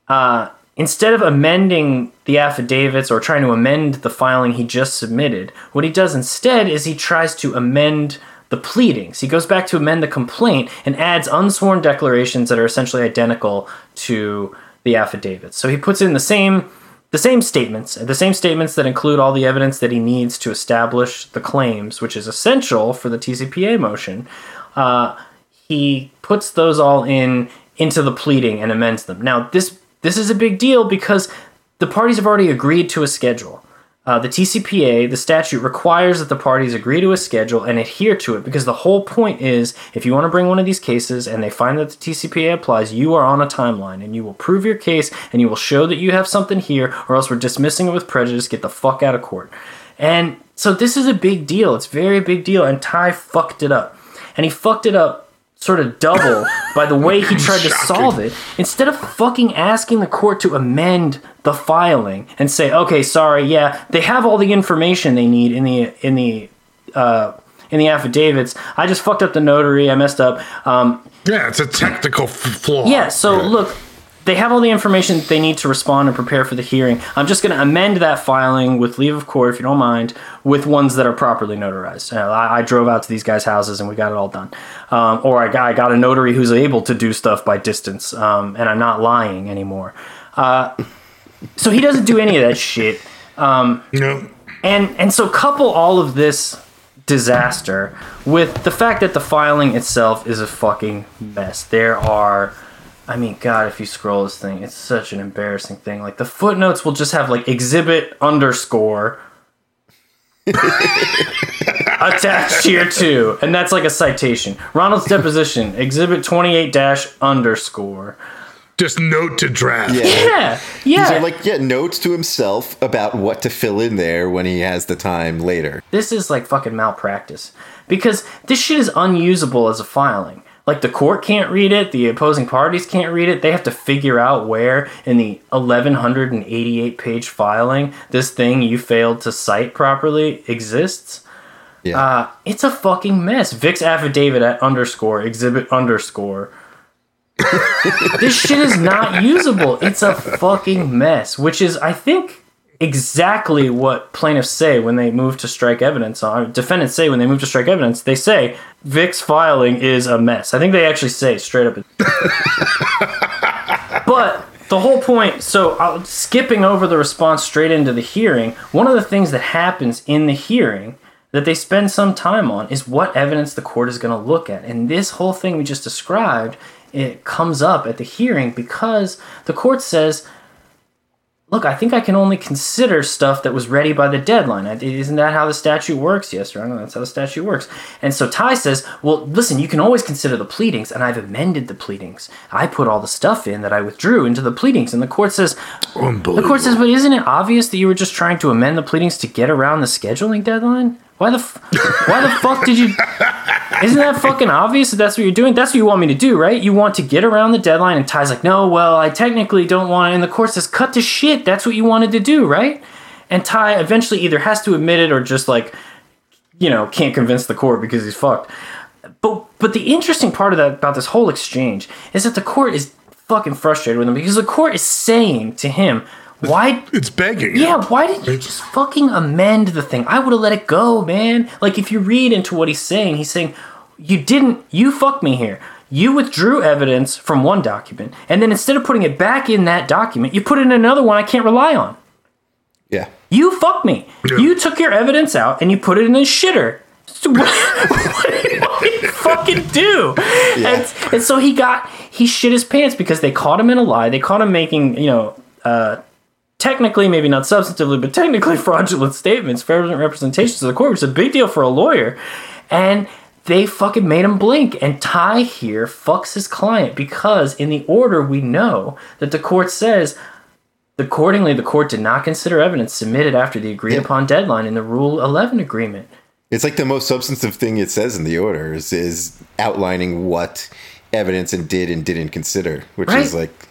uh, instead of amending the affidavits or trying to amend the filing he just submitted, what he does instead is he tries to amend the pleadings. He goes back to amend the complaint and adds unsworn declarations that are essentially identical to the affidavits. So he puts in the same the same statements, the same statements that include all the evidence that he needs to establish the claims, which is essential for the TCPA motion. Uh, he puts those all in into the pleading and amends them. Now this this is a big deal because the parties have already agreed to a schedule. Uh, the TCPA, the statute requires that the parties agree to a schedule and adhere to it because the whole point is if you want to bring one of these cases and they find that the TCPA applies, you are on a timeline and you will prove your case and you will show that you have something here or else we're dismissing it with prejudice. Get the fuck out of court. And so this is a big deal. It's very big deal. And Ty fucked it up. And he fucked it up sort of double by the way he tried to solve it. Instead of fucking asking the court to amend the filing and say, "Okay, sorry, yeah, they have all the information they need in the in the uh, in the affidavits. I just fucked up the notary. I messed up. Um, Yeah, it's a technical f- flaw. yeah, so look, they have all the information they need to respond and prepare for the hearing. I'm just going to amend that filing with leave of court, if you don't mind, with ones that are properly notarized. I, I drove out to these guys' houses and we got it all done. Um, or I got, I got a notary who's able to do stuff by distance, um, and I'm not lying anymore. Uh, so he doesn't do any of that shit. No. And and so couple all of this disaster with the fact that the filing itself is a fucking mess. There are I mean, God, if you scroll this thing, it's such an embarrassing thing. Like the footnotes will just have like exhibit underscore attached here too, and that's like a citation. Ronald's deposition, exhibit twenty eight dash underscore. Just note to draft. Yeah. Yeah, yeah. These are like yeah, notes to himself about what to fill in there when he has the time later. This is like fucking malpractice because this shit is unusable as a filing. Like the court can't read it, the opposing parties can't read it. They have to figure out where in the 1188 page filing this thing you failed to cite properly exists. Yeah. Uh, it's a fucking mess. Vic's affidavit at underscore exhibit underscore. this shit is not usable. It's a fucking mess, which is, I think, exactly what plaintiffs say when they move to strike evidence on defendants say when they move to strike evidence they say vic's filing is a mess. I think they actually say straight up. But the whole point so uh, skipping over the response straight into the hearing one of the things that happens in the hearing that they spend some time on is what evidence the court is going to look at. And this whole thing we just described it comes up at the hearing because the court says look, I think I can only consider stuff that was ready by the deadline. Isn't that how the statute works? Yes, Your Honor, that's how the statute works. And so Ty says, well, listen, you can always consider the pleadings, and I've amended the pleadings. I put all the stuff in that I withdrew into the pleadings. And the court says, the court says, but isn't it obvious that you were just trying to amend the pleadings to get around the scheduling deadline? Why the, f- why the fuck did you? Isn't that fucking obvious that that's what you're doing? That's what you want me to do, right? You want to get around the deadline, and Ty's like, no, well, I technically don't want. it. And the court says, cut to shit. That's what you wanted to do, right? And Ty eventually either has to admit it or just like, you know, can't convince the court because he's fucked. But but the interesting part of that about this whole exchange is that the court is fucking frustrated with him because the court is saying to him, why It's begging. yeah, why didn't you just fucking amend the thing? I would have let it go, man. Like if you read into what he's saying, he's saying you didn't you fucked me here. You withdrew evidence from one document, and then instead of putting it back in that document, you put it in another one I can't rely on. yeah. You fucked me. You took your evidence out and you put it in a shitter. So what, what did he fucking do? And, and so he got he shit his pants because they caught him in a lie. They caught him making you know uh, technically maybe not substantively but technically fraudulent statements, fraudulent representations to the court, which is a big deal for a lawyer. And they fucking made him blink. And Ty here fucks his client because in the order we know that the court says Accordingly, the court did not consider evidence submitted after the agreed upon deadline in the Rule 11 agreement. It's like the most substantive thing it says in the order is, is outlining what evidence and did and didn't consider, which is like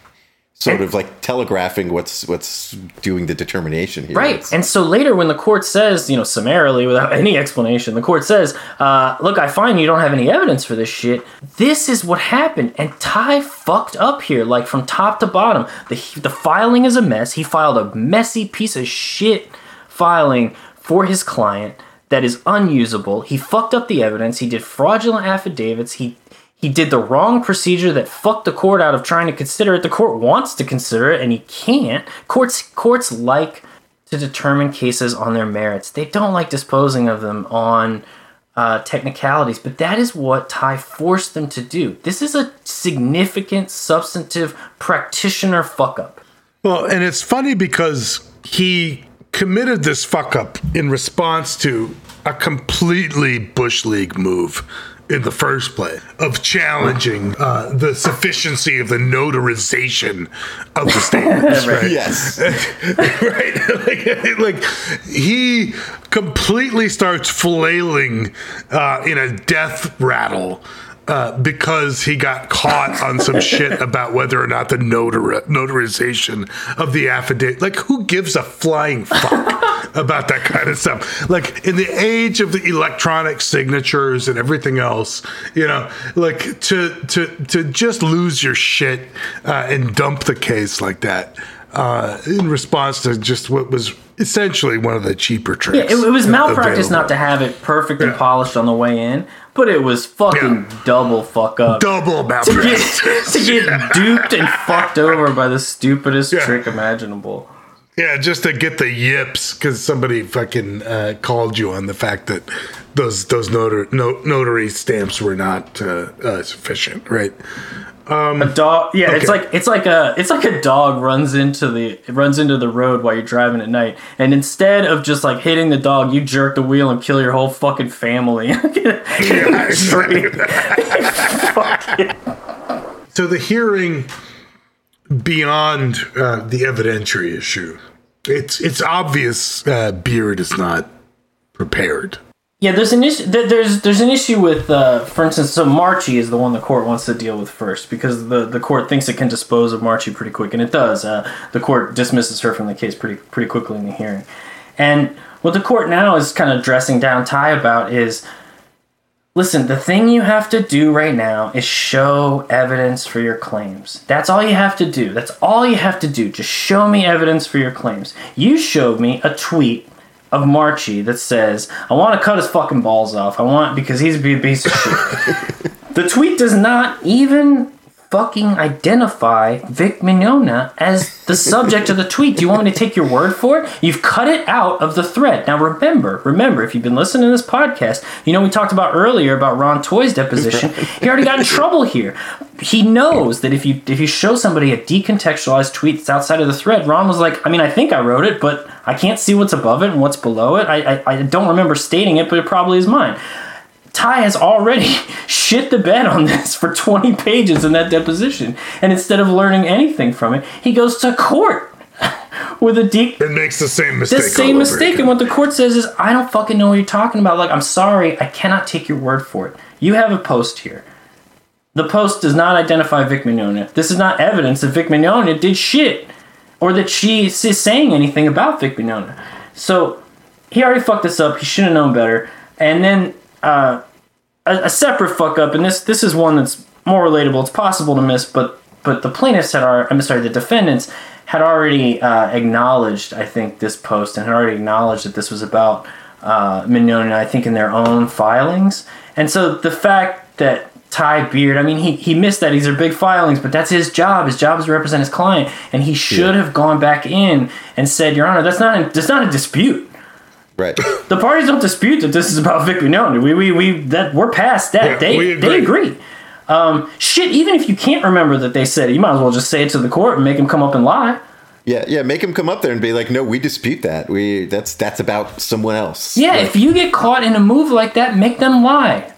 sort of like telegraphing what's what's doing the determination here. Right. It's- And so later, when the court says, you know, summarily, without any explanation, the court says, uh, look, I find you don't have any evidence for this shit. This is what happened. And Ty fucked up here, like from top to bottom. The, the filing is a mess. He filed a messy piece of shit filing for his client that is unusable. He fucked up the evidence. He did fraudulent affidavits. He he did the wrong procedure that fucked the court out of trying to consider it. The court wants to consider it and he can't. Courts courts like to determine cases on their merits. They don't like disposing of them on uh, technicalities, but that is what Ty forced them to do. This is a significant, substantive practitioner fuck up. Well, and it's funny because he committed this fuck up in response to a completely Bush League move in the first place of challenging uh, the sufficiency of the notarization of the statements. right? Yes. right? like, like he completely starts flailing uh, in a death rattle uh, because he got caught on some shit about whether or not the notari- notarization of the affidavit. Like, who gives a flying fuck about that kind of stuff? Like, in the age of the electronic signatures and everything else, you know, like to to to just lose your shit uh, and dump the case like that uh, in response to just what was essentially one of the cheaper Yeah, tricks. it, it was malpractice available. not to have it perfect and Yeah. polished on the way in, but it was fucking Yeah. double fuck up. double to malpractice. get, to get duped and fucked over by the stupidest Yeah. trick imaginable. Yeah, just to get the yips because somebody fucking uh, called you on the fact that those those notar- no, notary stamps were not uh, uh, sufficient, right? A dog, yeah, it's like it's like a it's like a dog runs into the runs into the road while you're driving at night, and instead of just like hitting the dog, you jerk the wheel and kill your whole fucking family. Fucking- So the hearing beyond uh, the evidentiary issue, it's it's obvious uh, Beard is not prepared. Yeah, there's an issue. There's there's an issue with, uh, for instance, so Marchi is the one the court wants to deal with first because the, the court thinks it can dispose of Marchi pretty quick, and it does. Uh, the court dismisses her from the case pretty pretty quickly in the hearing, and what the court now is kind of dressing down Ty about is, listen, the thing you have to do right now is show evidence for your claims. That's all you have to do. That's all you have to do. Just show me evidence for your claims. You showed me a tweet of Marchi that says, I want to cut his fucking balls off. I want, because he's a piece of shit. the tweet does not even fucking identify Vic Mignogna as the subject of the tweet. Do you want me to take your word for it? You've cut it out of the thread. Now remember, remember, if you've been listening to this podcast, you know we talked about earlier about Ron Toye's deposition. He already got in trouble here. He knows that if you if you show somebody a decontextualized tweet that's outside of the thread, Ron was like, I mean, I think I wrote it, but I can't see what's above it and what's below it. I I, I don't remember stating it, but it probably is mine. Ty has already shit the bed on this for 20 pages in that deposition. And instead of learning anything from it, he goes to court with a deep It makes the same mistake. the same mistake. again. And what the court says is, I don't fucking know what you're talking about. Like, I'm sorry, I cannot take your word for it. You have a post here. The post does not identify Vic Mignogna. This is not evidence that Vic Mignogna did shit or that she is saying anything about Vic Mignogna. So he already fucked this up. He should have known better. And then uh, a, a separate fuck up, and this this is one that's more relatable. It's possible to miss, but but the plaintiffs had already, I'm sorry, the defendants had already uh, acknowledged, I think, this post and had already acknowledged that this was about uh, Mignogna, I think, in their own filings. And so the fact that Ty Beard, I mean, he, he missed that. These are big filings, but that's his job. His job is to represent his client, and he should have gone back in and said, Your Honor, that's not a, that's not a dispute. Right. The parties don't dispute that this is about Vic Mignogna. We, we, we, that we're past that. Yeah, they, we they agree. agree. Um, shit, even if you can't remember that they said it, you might as well just say it to the court and make him come up and lie. Yeah, yeah. Make him come up there and be like, "No, we dispute that. We that's that's about someone else." Yeah, Like, if you get caught in a move like that, make them lie.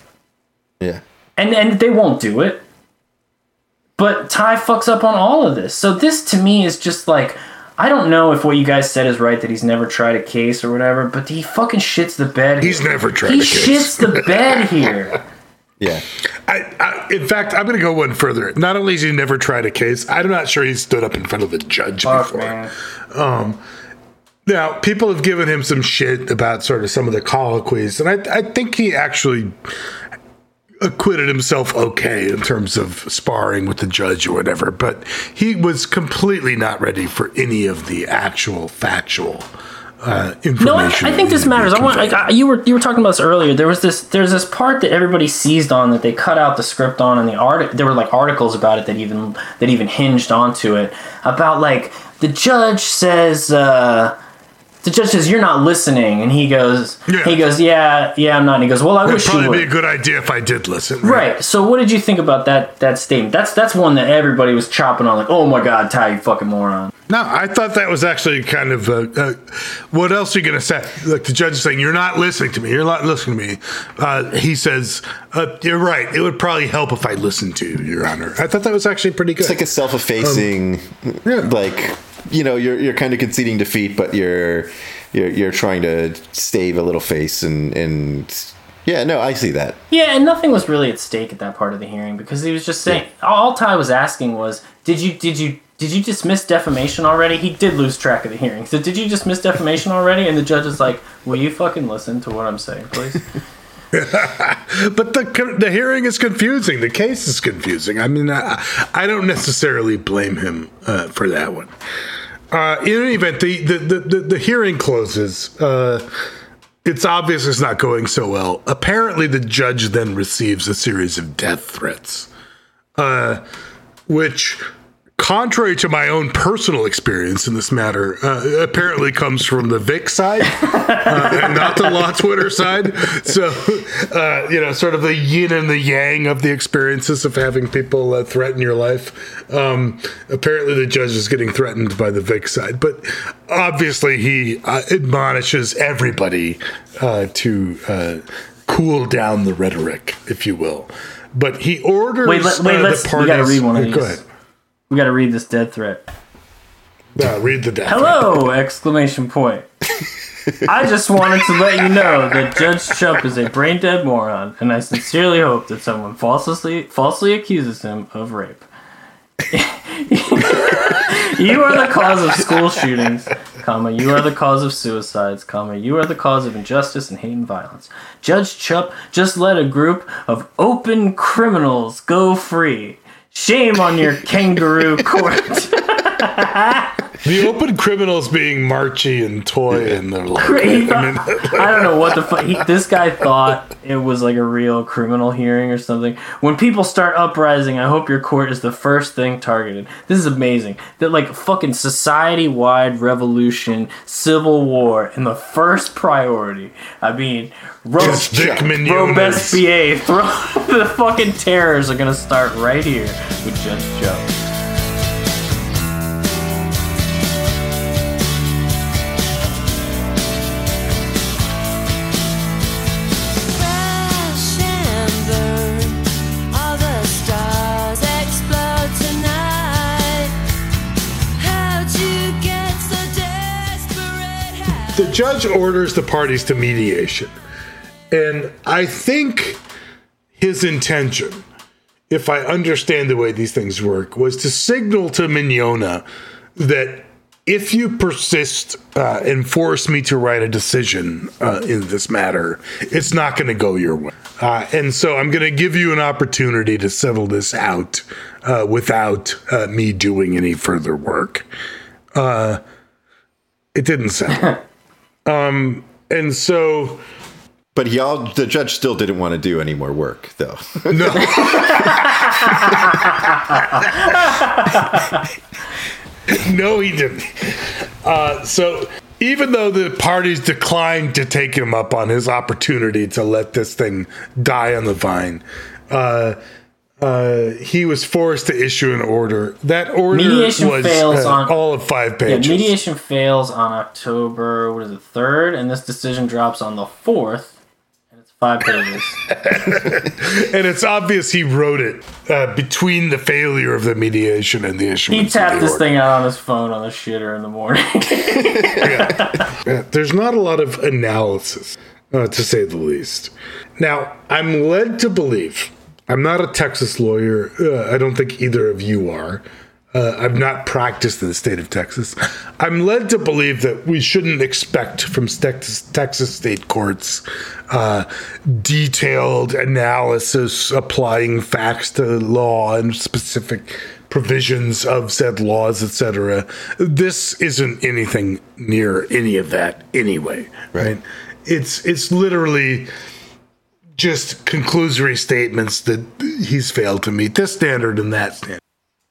yeah. and and they won't do it. But Ty fucks up on all of this. So this to me is just like I don't know if what you guys said is right that he's never tried a case or whatever, but he fucking shits the bed. He's here. never tried He a case. He shits the bed here. Yeah. I, I, in fact, I'm going to go one further. Not only has he never tried a case, I'm not sure he stood up in front of a judge Fuck before. man. Um, now, people have given him some shit about sort of some of the colloquies, and I, I think he actually acquitted himself okay in terms of sparring with the judge or whatever, but he was completely not ready for any of the actual factual uh, information. No, I, I think this needed to be matters. I want. Like, I, you were you were talking about this earlier. There was this. There's this part that everybody seized on that they cut out the script on, and the art. There were like articles about it that even that even hinged onto it about like the judge says. uh the judge says you're not listening, and he goes, Yeah. he goes, yeah, yeah, I'm not. And he goes, well, I It'd wish you would. be a good idea if I did listen. Right. So, what did you think about that that statement? That's that's one that everybody was chopping on, like, oh my god, Ty, you fucking moron. No, I thought that was actually kind of. Uh, uh, what else are you going to say? Like the judge is saying, "You're not listening to me. You're not listening to me." Uh, he says, uh, "You're right. It would probably help if I listened to you, Your Honor." I thought that was actually pretty good. It's like a self-effacing, yeah. like you know, you're you're kind of conceding defeat, but you're you're you're trying to stave a little face and and Yeah, no, I see that. Yeah, and nothing was really at stake at that part of the hearing because he was just saying all Ty was asking was, did you did you did you dismiss defamation already? He did lose track of the hearing. So did you dismiss defamation already? And the judge is like, will you fucking listen to what I'm saying, please? But the the hearing is confusing. The case is confusing. I mean, I, I don't necessarily blame him uh, for that one. Uh, in any event, the the, the, the, the hearing closes. Uh, it's obvious it's not going so well. Apparently, the judge then receives a series of death threats, uh, which, contrary to my own personal experience in this matter, uh, apparently comes from the Vic side uh, and not the law Twitter side. So, uh, you know, sort of the yin and the yang of the experiences of having people uh, threaten your life. Um, apparently, the judge is getting threatened by the Vic side, but obviously, he uh, admonishes everybody uh, to uh, cool down the rhetoric, if you will. But he orders Wait, let- wait, let's- the we parties. gotta read one of Go ahead. We got to read this dead threat. Uh, read the death. Hello! Exclamation point. I just wanted to let you know that Judge Chupp is a brain dead moron, and I sincerely hope that someone falsely falsely accuses him of rape. you are the cause of school shootings, comma, you are the cause of suicides, comma, you are the cause of injustice and hate and violence. Judge Chupp just let a group of open criminals go free. Shame on your kangaroo court. The open criminals being Marchi and Toye and the like. He I mean, thought- I don't know what the fuck. He, this guy thought it was like a real criminal hearing or something. When people start uprising, I hope your court is the first thing targeted. This is amazing. That like fucking society wide revolution, civil war, and the first priority. I mean, Ro- Just Vic Mignogna. Robespierre, throw the fucking terrors are gonna start right here with Judge Joe. Judge orders the parties to mediation. And I think his intention, if I understand the way these things work, was to signal to Mignogna that if you persist uh, and force me to write a decision uh, in this matter, it's not going to go your way. Uh, and so I'm going to give you an opportunity to settle this out uh, without uh, me doing any further work. Uh, it didn't sound. um, and so But he all the judge still didn't want to do any more work, though. no. no, he didn't. Uh, so even though the parties declined to take him up on his opportunity to let this thing die on the vine, uh, uh, he was forced to issue an order. That order Mediation was fails uh, on- all of five Yeah, pages. mediation fails on October, what is it, 3rd, and this decision drops on the 4th, and it's five pages. and it's obvious he wrote it uh, between the failure of the mediation and the issue. He tapped this order. thing out on his phone on the shitter in the morning. Yeah, there's not a lot of analysis, uh, to say the least. Now, I'm led to believe, I'm not a Texas lawyer. Uh, I don't think either of you are. Uh, I've not practiced in the state of Texas. I'm led to believe that we shouldn't expect from Texas, Texas state courts uh, detailed analysis applying facts to law and specific provisions of said laws, etc. This isn't anything near any of that anyway, right? It's it's literally just conclusory statements that he's failed to meet this standard and that standard.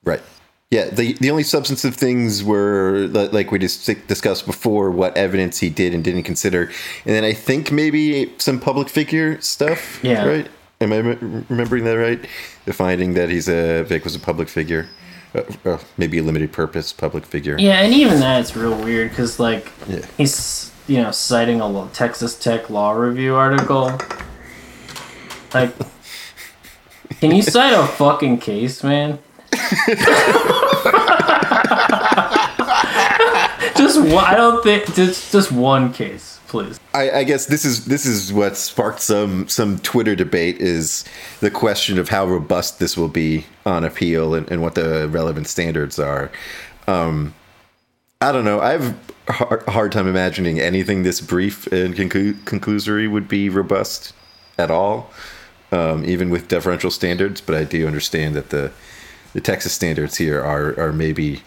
Right. Yeah. The the only substantive things were like we just discussed before, what evidence he did and didn't consider, and then I think maybe some public figure stuff. Yeah. Right. Am I rem- remembering that right? The finding that he's a Vic was a public figure, uh, uh, maybe a limited purpose public figure. yeah, and even that, it's real weird, because, like, Yeah. he's, you know, citing a lo- Texas Tech Law Review article. Like, can you cite a fucking case, man? Just one, I don't think just just one case, please. I, I guess this is this is what sparked some some Twitter debate is the question of how robust this will be on appeal and, and what the relevant standards are. Um, I don't know. I have a hard, hard time imagining anything this brief and conclu- conclusory would be robust at all, um, even with deferential standards. But I do understand that the the Texas standards here are are maybe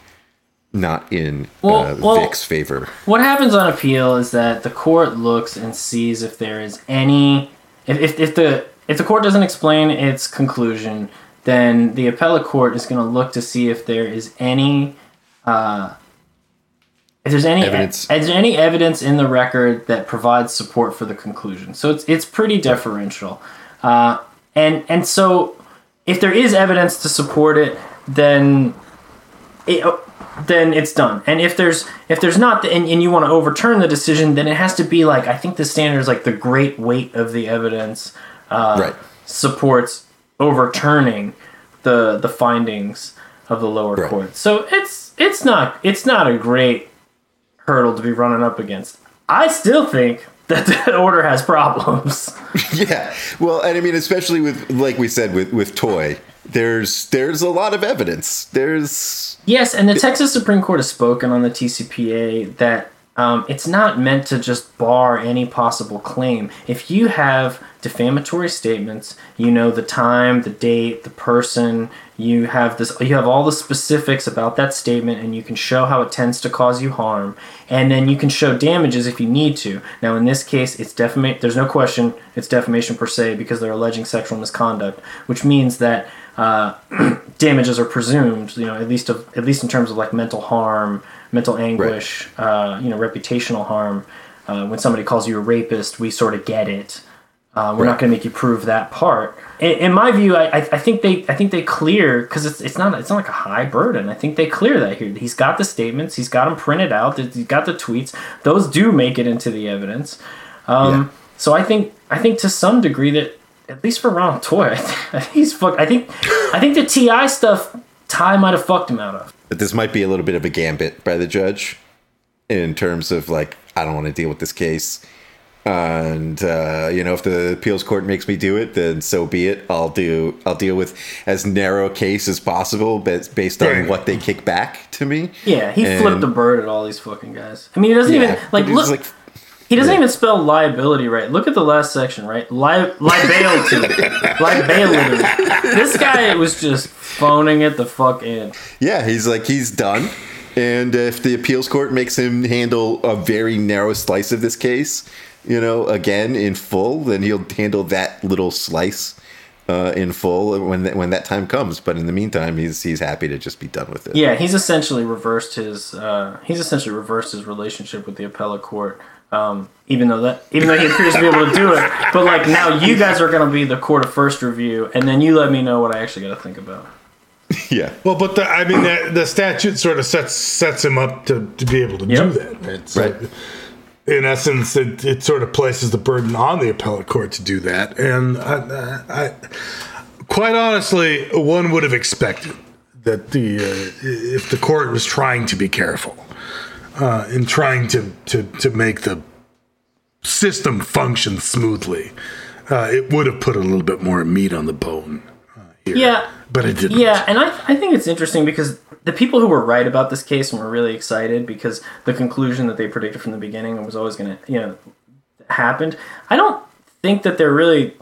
not in Well- uh, well- Vic's favor. What happens on appeal is that the court looks and sees if there is any if, if, if the if the court doesn't explain its conclusion, then the appellate court is going to look to see if there is any uh, if there's any Evidence. if there's any evidence in the record that provides support for the conclusion. So it's it's pretty deferential, uh, and and so if there is evidence to support it, then it, then it's done. And if there's if there's not, and, and you want to overturn the decision, then it has to be like I think the standard is like the great weight of the evidence uh, Right. supports overturning the the findings of the lower Right. court. So it's it's not it's not a great hurdle to be running up against. I still think that the order has problems. Yeah. Well, and I mean, especially with like we said with with Toye, there's there's a lot of evidence. There's Yes, and the Texas Supreme Court has spoken on the TCPA that um, it's not meant to just bar any possible claim. If you have defamatory statements, you know the time, the date, the person, you have this, you have all the specifics about that statement, and you can show how it tends to cause you harm, and then you can show damages if you need to. Now, in this case, it's defamation. There's no question it's defamation per se because they're alleging sexual misconduct, which means that uh, damages are presumed. You know, at least of, at least in terms of like mental harm, mental anguish, uh, you know, reputational harm. Uh, when somebody calls you a rapist, we sort of get it. Uh, we're not going to make you prove that part. In, in my view, I, I think they I think they clear because it's, it's not it's not like a high burden. I think they clear that here. He's got the statements. He's got them printed out. He's got the tweets. Those do make it into the evidence. Um, So I think I think to some degree that at least for Ronald Toye, I think he's fucked. I think I think the Ti stuff Ty might have fucked him out of. But this might be a little bit of a gambit by the judge in terms of like I don't want to deal with this case. And uh, you know, if the appeals court makes me do it, then so be it. I'll do. I'll deal with as narrow a case as possible, but based on Right. what they kick back to me. Yeah, he And- flipped the bird at all these fucking guys. I mean, he doesn't Yeah, even like but it's look. He doesn't even spell liability right. Look at the last section, right? Li- liability, liability. This guy was just phoning it the fuck in. Yeah, he's like he's done. And if the appeals court makes him handle a very narrow slice of this case, you know, again in full, then he'll handle that little slice uh, in full when that, when that time comes. But in the meantime, he's he's happy to just be done with it. Yeah, he's essentially reversed his. Uh, he's essentially reversed his relationship with the appellate court. Um, even though that, even though he appears to be able to do it, but like now you guys are going to be the court of first review, and then you let me know what I actually got to think about. yeah. Well, but the, I mean, the, the statute sort of sets sets him up to, to be able to Yep. do that. Right. So Right. In essence, it, it sort of places the burden on the appellate court to do that, and I, I, quite honestly, one would have expected that the uh, if the court was trying to be careful uh, in trying to, to to make the system function smoothly, uh, it would have put a little bit more meat on the bone. Uh, here. Yeah, but it didn't. Yeah, and I, I think it's interesting because the people who were right about this case and were really excited because the conclusion that they predicted from the beginning was always going to, you know, happened. I don't think that they're really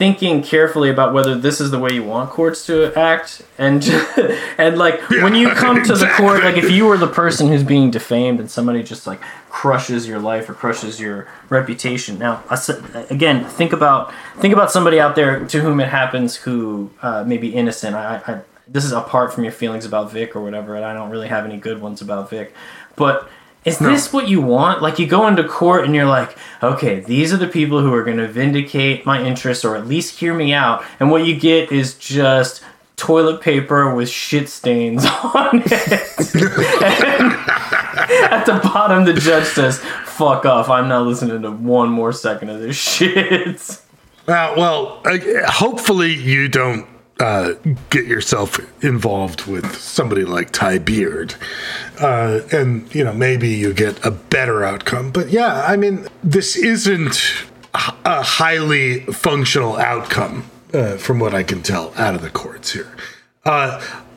thinking carefully about whether this is the way you want courts to act and and like when you come to the court like if you were the person who's being defamed and somebody just like crushes your life or crushes your reputation. Now again think about think about somebody out there to whom it happens who uh, may be innocent. I, I this is apart from your feelings about Vic or whatever and I don't really have any good ones about Vic. But is this what you want? Like you go into court and you're like, okay, these are the people who are going to vindicate my interests or at least hear me out. And what you get is just toilet paper with shit stains on it. at the bottom, the judge says, fuck off. I'm not listening to one more second of this shit. Uh, well, uh, hopefully you don't uh, get yourself involved with somebody like Ty Beard, uh, and you know maybe you get a better outcome. But yeah, I mean, this isn't a highly functional outcome, uh, from what I can tell out of the courts here.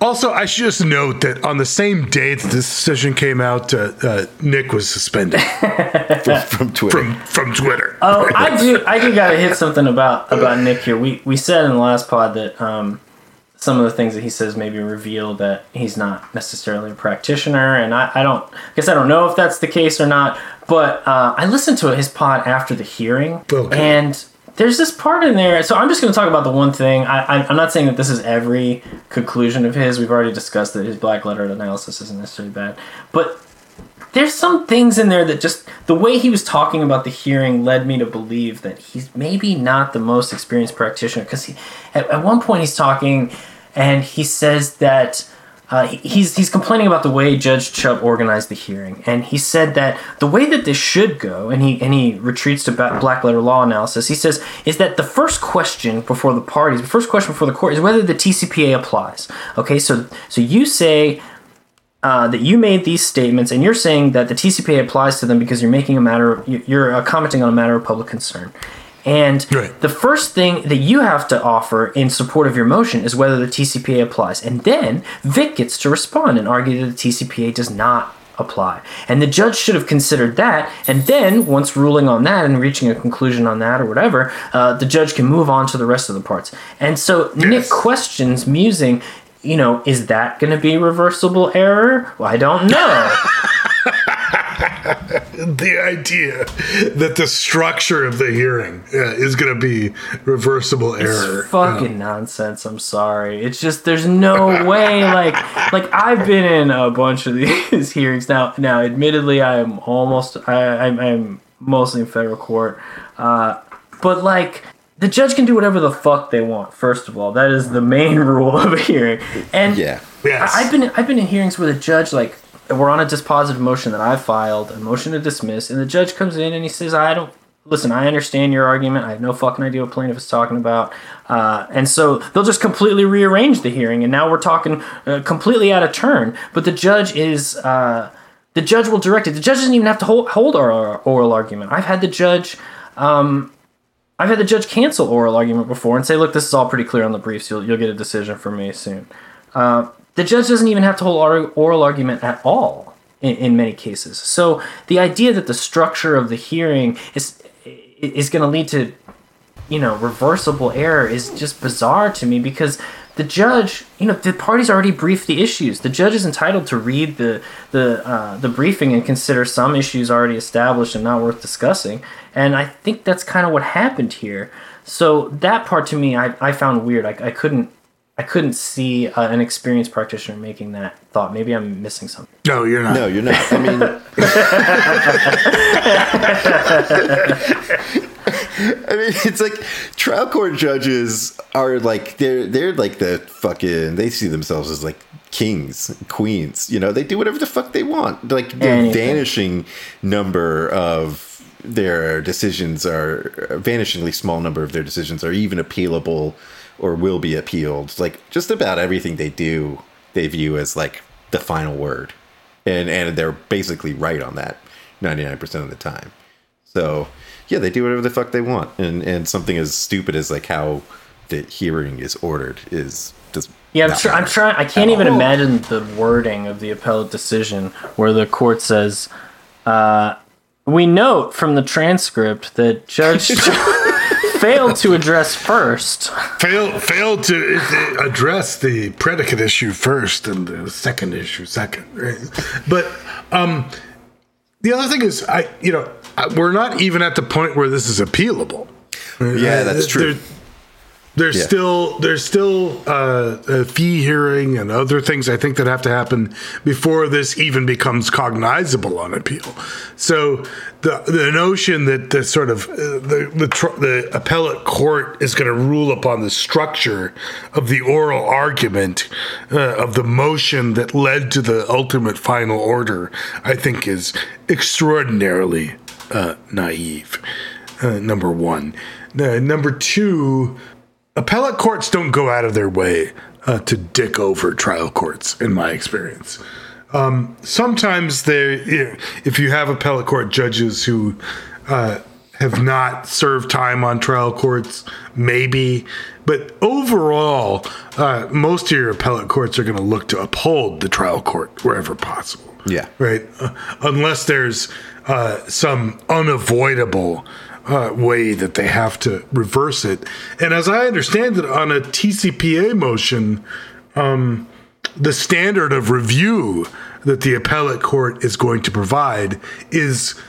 Also, I should just note that on the same day that this decision came out, uh, uh, Nick was suspended from, from Twitter. from from Twitter. Oh, I do. I do gotta hit something about about Nick here. We we said in the last pod that um, some of the things that he says maybe reveal that he's not necessarily a practitioner, and I, I don't. I guess I don't know if that's the case or not. But uh, I listened to his pod after the hearing, Okay. and there's this part in there. So I'm just going to talk about the one thing. I, I'm not saying that this is every conclusion of his. We've already discussed that his black letter analysis isn't necessarily bad, but there's some things in there that just the way he was talking about the hearing led me to believe that he's maybe not the most experienced practitioner because at, at one point he's talking and he says that uh, he's he's complaining about the way Judge Chupp organized the hearing, and he said that the way that this should go, and he and he retreats to black letter law analysis. He says is that the first question before the parties, the first question before the court is whether the TCPA applies. Okay, so so you say uh, that you made these statements, and you're saying that the TCPA applies to them because you're making a matter, you're uh, commenting on a matter of public concern. And Right. the first thing that you have to offer in support of your motion is whether the TCPA applies. And then Vic gets to respond and argue that the TCPA does not apply. And the judge should have considered that. And then, once ruling on that and reaching a conclusion on that or whatever, uh, the judge can move on to the rest of the parts. And so Nick questions, musing, you know, is that going to be reversible error? Well, I don't know. the idea that the structure of the hearing uh, is going to be reversible error. It's fucking nonsense. I'm sorry. It's just there's no way. Like like I've been in a bunch of these hearings now. Now, admittedly, I am almost I I'm, I'm mostly in federal court, uh, but like. The judge can do whatever the fuck they want. First of all, that is the main rule of a hearing. And Yeah. Yes. I- I've been I've been in hearings where the judge like we're on a dispositive motion that I filed, a motion to dismiss, and the judge comes in and he says, "I don't listen. I understand your argument. I have no fucking idea what plaintiff is talking about." Uh, and so they'll just completely rearrange the hearing, and now we're talking uh, completely out of turn. But the judge is. Uh, the judge will direct it. The judge doesn't even have to hold, hold our oral argument. I've had the judge I've had the judge cancel oral argument before and say, "Look, this is all pretty clear on the briefs. You'll you'll get a decision from me soon." The judge doesn't even have to hold oral argument at all in, in many cases. So the idea that the structure of the hearing is is going to lead to you know reversible error is just bizarre to me because the judge you know the parties already briefed the issues. The judge is entitled to read the the uh, the briefing and consider some issues already established and not worth discussing. And i think that's kind of what happened here. So that part to me i, I found weird. I, I couldn't i couldn't see uh, an experienced practitioner making that thought maybe i'm missing something no, you're not. No, you're not. I mean, I mean, it's like trial court judges are like they're they're like the fucking they see themselves as like kings, queens. You know, they do whatever the fuck they want. Like the Anything. vanishing number of their decisions are vanishingly small number of their decisions are even appealable or will be appealed. Like just about everything they do, they view as like the final word, and and they're basically right on that ninety nine percent of the time. So yeah, they do whatever the fuck they want, and and something as stupid as like how the hearing is ordered is just Yeah, I'm, tr- I'm trying. I can't even all. imagine the wording of the appellate decision where the court says, uh, "We note from the transcript that Judge failed to address first. Fail, failed to uh, address the predicate issue first and the second issue second. Right? But um, the other thing is, I you know we're not even at the point where this is appealable. Yeah, that's true. There- there's Yeah. still there's still uh, a fee hearing and other things I think that have to happen before this even becomes cognizable on appeal. So the the notion that the sort of uh, the the, tr- the appellate court is going to rule upon the structure of the oral argument uh, of the motion that led to the ultimate final order, I think is extraordinarily uh, naive. Uh, number one, number two appellate courts don't go out of their way uh, to dick over trial courts, in my experience. Um, sometimes they, you know, if you have appellate court judges who uh, have not served time on trial courts, maybe. But overall, uh, most of your appellate courts are going to look to uphold the trial court wherever possible. Yeah. Right. Uh, unless there's uh, some unavoidable uh, way that they have to reverse it. And as I understand it, on a TCPA motion, um, the standard of review that the appellate court is going to provide is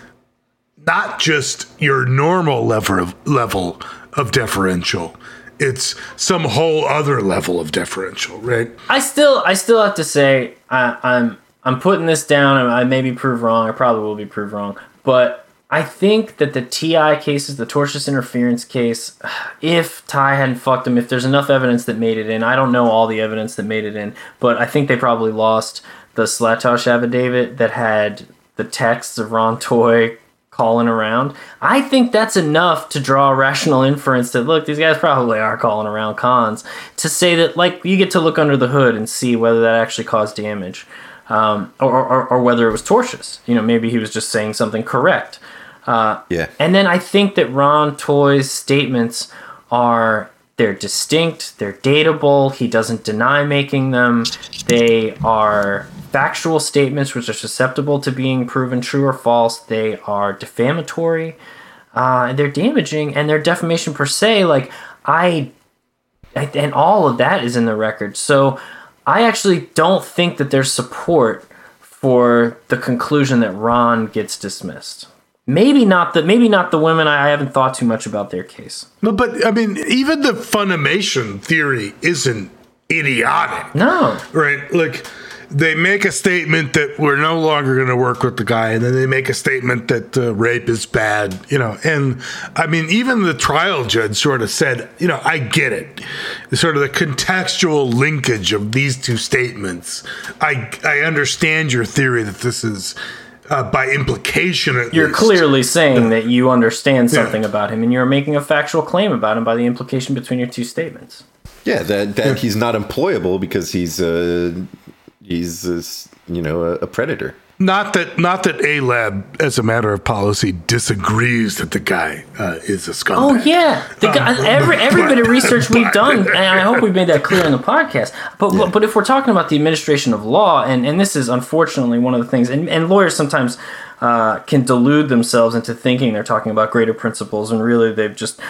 not just your normal level of level of deferential. It's some whole other level of deferential, right? I still, I still have to say, I, I'm, I'm putting this down, and I may be proved wrong. I probably will be proved wrong, but I think that the Ti cases, the tortious interference case, if Ty hadn't fucked him, if there's enough evidence that made it in, I don't know all the evidence that made it in, but I think they probably lost the Slatosh affidavit that had the texts of Ron Toye calling around. I think that's enough to draw a rational inference that look, these guys probably are calling around cons to say that like you get to look under the hood and see whether that actually caused damage, um, or, or or whether it was tortious. You know, maybe he was just saying something correct. Uh, Yeah. and then I think that Ron Toye's statements are they're distinct, they're dateable. He doesn't deny making them. They are factual statements which are susceptible to being proven true or false. They are defamatory. Uh, and they're damaging and they're defamation per se. Like I, I, and all of that is in the record. So I actually don't think that there's support for the conclusion that Ron gets dismissed. Maybe not the maybe not the women. I haven't thought too much about their case. No, but I mean, even the Funimation theory isn't idiotic. No, right? Like they make a statement that we're no longer going to work with the guy, and then they make a statement that uh, rape is bad, you know. And I mean, even the trial judge sort of said, you know, I get it. Sort of the contextual linkage of these two statements. I I understand your theory that this is. Uh, by implication, at you're least. clearly saying that you understand something about him, and you're making a factual claim about him by the implication between your two statements. Yeah, that that he's not employable because he's uh he's uh, you know a, a predator. Not that, not that A Lab, as a matter of policy, disagrees that the guy uh, is a scumbag. Oh yeah, the guy, every every bit of research we've done, and I hope we've made that clear in the podcast. But but if we're talking about the administration of law, and and this is unfortunately one of the things, and, and lawyers sometimes uh, can delude themselves into thinking they're talking about greater principles, and really they've just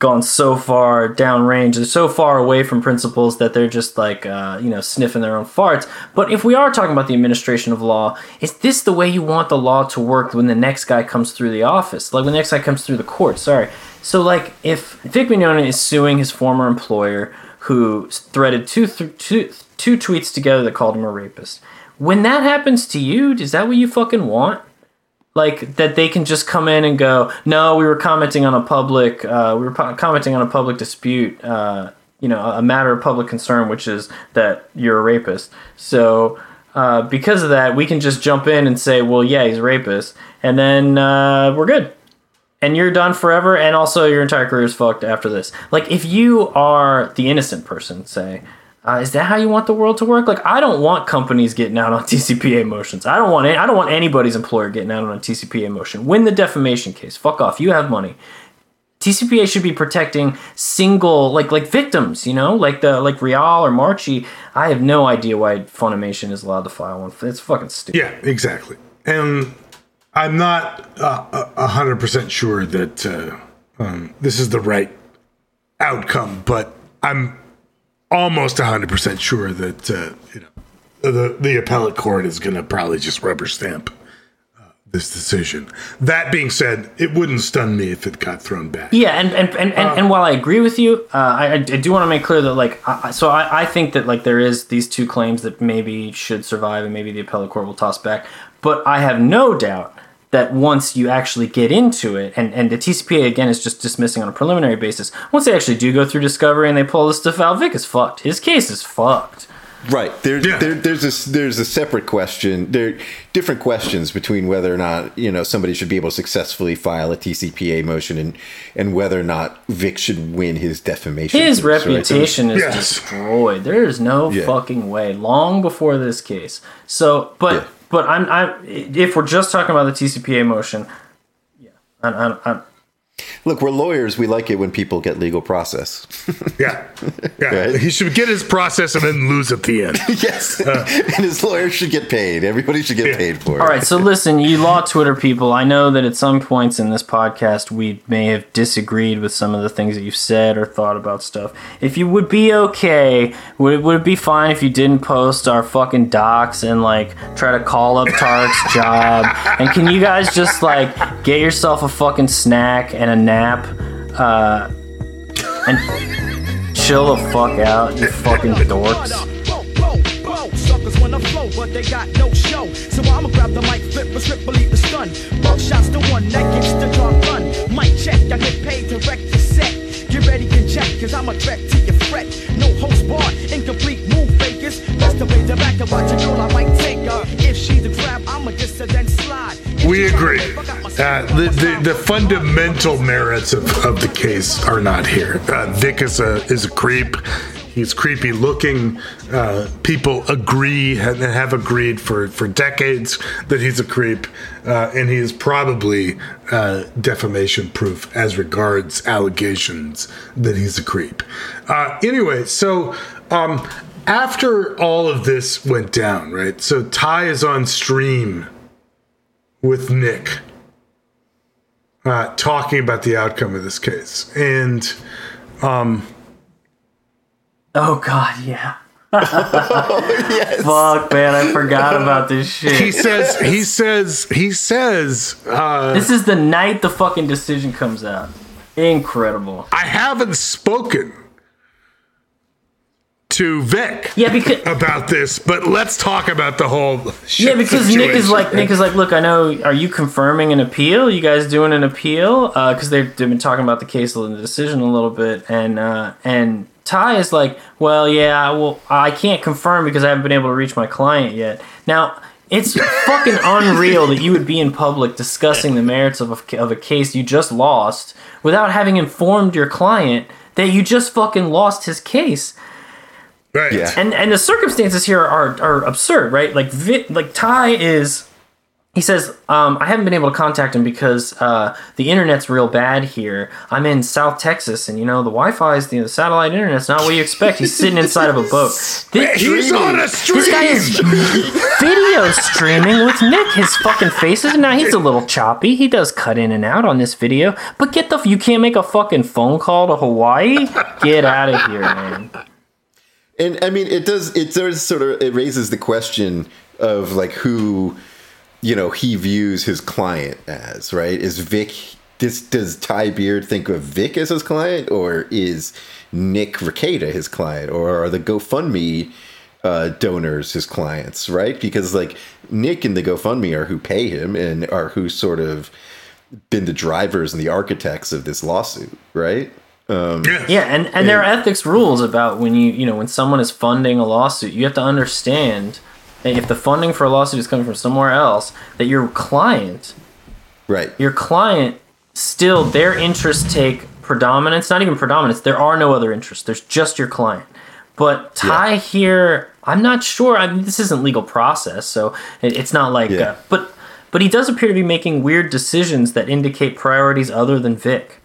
gone so far downrange and so far away from principles that they're just like uh, you know sniffing their own farts. But if we are talking about the administration of law is this the way you want the law to work when the next guy comes through the office? Like when the next guy comes through the court sorry. So like if vic mignogna is suing his former employer who threaded two, th- two, two tweets together that called him a rapist when that happens to you is that what you fucking want like that they can just come in and go no we were commenting on a public uh, we were po- commenting on a public dispute uh, you know a matter of public concern which is that you're a rapist. So uh, because of that we can just jump in and say well yeah he's a rapist and then uh, we're good. And you're done forever and also your entire career is fucked after this. Like if you are the innocent person say uh, is that how you want the world to work? Like, I don't want companies getting out on TCPA motions. I don't want any, I don't want anybody's employer getting out on a TCPA motion. Win the defamation case. Fuck off. You have money. TCPA should be protecting single like like victims. You know, like the like Rial or Marchi. I have no idea why Funimation is allowed to file one. It's fucking stupid. Yeah, exactly. And I'm not uh, a hundred percent sure that uh, um, this is the right outcome, but I'm almost hundred percent sure that uh, you know the the appellate court is going to probably just rubber stamp uh, this decision. That being said, it wouldn't stun me if it got thrown back. Yeah, and and, and, and, and while I agree with you, uh, I, I do want to make clear that like, I- so I, I think that like there is these two claims that maybe should survive and maybe the appellate court will toss back. But I have no doubt that once you actually get into it, and, and the TCPA again is just dismissing on a preliminary basis. Once they actually do go through discovery and they pull this stuff out, Vic is fucked. His case is fucked. Right. There's Yeah. there, there's a there's a separate question. There are different questions between whether or not you know somebody should be able to successfully file a TCPA motion and and whether or not Vic should win his defamation. His case, right? reputation is Yes. destroyed. There is no Yeah. fucking way. Long before this case. So, but Yeah. But I'm I'm if we're just talking about the TCPA motion, yeah, I'm, I'm Look, we're lawyers. We like it when people get legal process. Yeah. Yeah. Right. He should get his process and then lose at the end. yes, uh. and his lawyers should get paid. Everybody should get Yeah. paid for it. All right, so listen, you law Twitter people, I know that at some points in this podcast we may have disagreed with some of the things that you've said or thought about stuff. If you would be okay, would it, would it be fine if you didn't post our fucking docs and like try to call up Tark's job? And can you guys just like get yourself a fucking snack and a nap uh, and chill the fuck out, you fucking dorks? Suckers wanna flow, but they got no show. So I'ma grab the mic, flip a strip, believe the stun. Both shots the one that gets the job done. Mic check, I get paid to wreck the set. Get ready and check, cause I'm a threat to your fret. No host bar, incomplete move fakers. That's the way to back up, watch a girl, I might take her. If she's a grab, I'ma just then slide. If We she agree. Uh, the, the the fundamental merits of, of the case are not here. Uh, Vic is a is a creep. He's creepy looking. Uh, people agree and have agreed for, for decades that he's a creep, uh, and he is probably uh, defamation proof as regards allegations that he's a creep. Uh, anyway, so um, after all of this went down, right? So Ty is on stream with Nick uh, talking about the outcome of this case. And um, Oh god, yeah. yes. Fuck, man, I forgot about this shit. he says, he says, he says, uh, This is the night the fucking decision comes out. Incredible. I haven't spoken to Vic Yeah, because about this, but let's talk about the whole shit yeah, because Nick is like Nick is like, look, I know. Are you confirming an appeal? You guys doing an appeal? Because they've, they've been talking about the case and the decision a little bit, and uh, and Ty is like, well, yeah, well, I can't confirm because I haven't been able to reach my client yet. Now. It's fucking unreal that you would be in public discussing the merits of a, of a case you just lost without having informed your client that you just fucking lost his case. Right. Yeah. and and the circumstances here are are absurd, right? Like Vi like Ty is. He says, um, I haven't been able to contact him because uh, the internet's real bad here. I'm in South Texas, and you know the Wi-Fi is the, the satellite internet's not what you expect. He's sitting inside of a boat. This, He's on a stream. this guy is video streaming with Nick. His fucking faces. Now he's a little choppy. He does cut in and out on this video. But get the you can't make a fucking phone call to Hawaii. Get out of here, man. And I mean, it does. It does sort of. It raises the question of like who, you know, he views his client as. Right? Is Vic? Does does Ty Beard think of Vic as his client, or is Nick Rekieta his client, or are the GoFundMe uh, donors his clients? Right? Because like Nick and the GoFundMe are who pay him and are who sort of been the drivers and the architects of this lawsuit. Right? Yeah. Yeah, and, and there are ethics rules about when you you know when someone is funding a lawsuit, you have to understand that if the funding for a lawsuit is coming from somewhere else, that your client, Right. your client, still their interests take predominance. Not even predominance. There are no other interests. There's just your client. But Ty here, I'm not sure. I mean, this isn't legal process, so it, it's not like. Yeah. Uh, but but he does appear to be making weird decisions that indicate priorities other than Vic.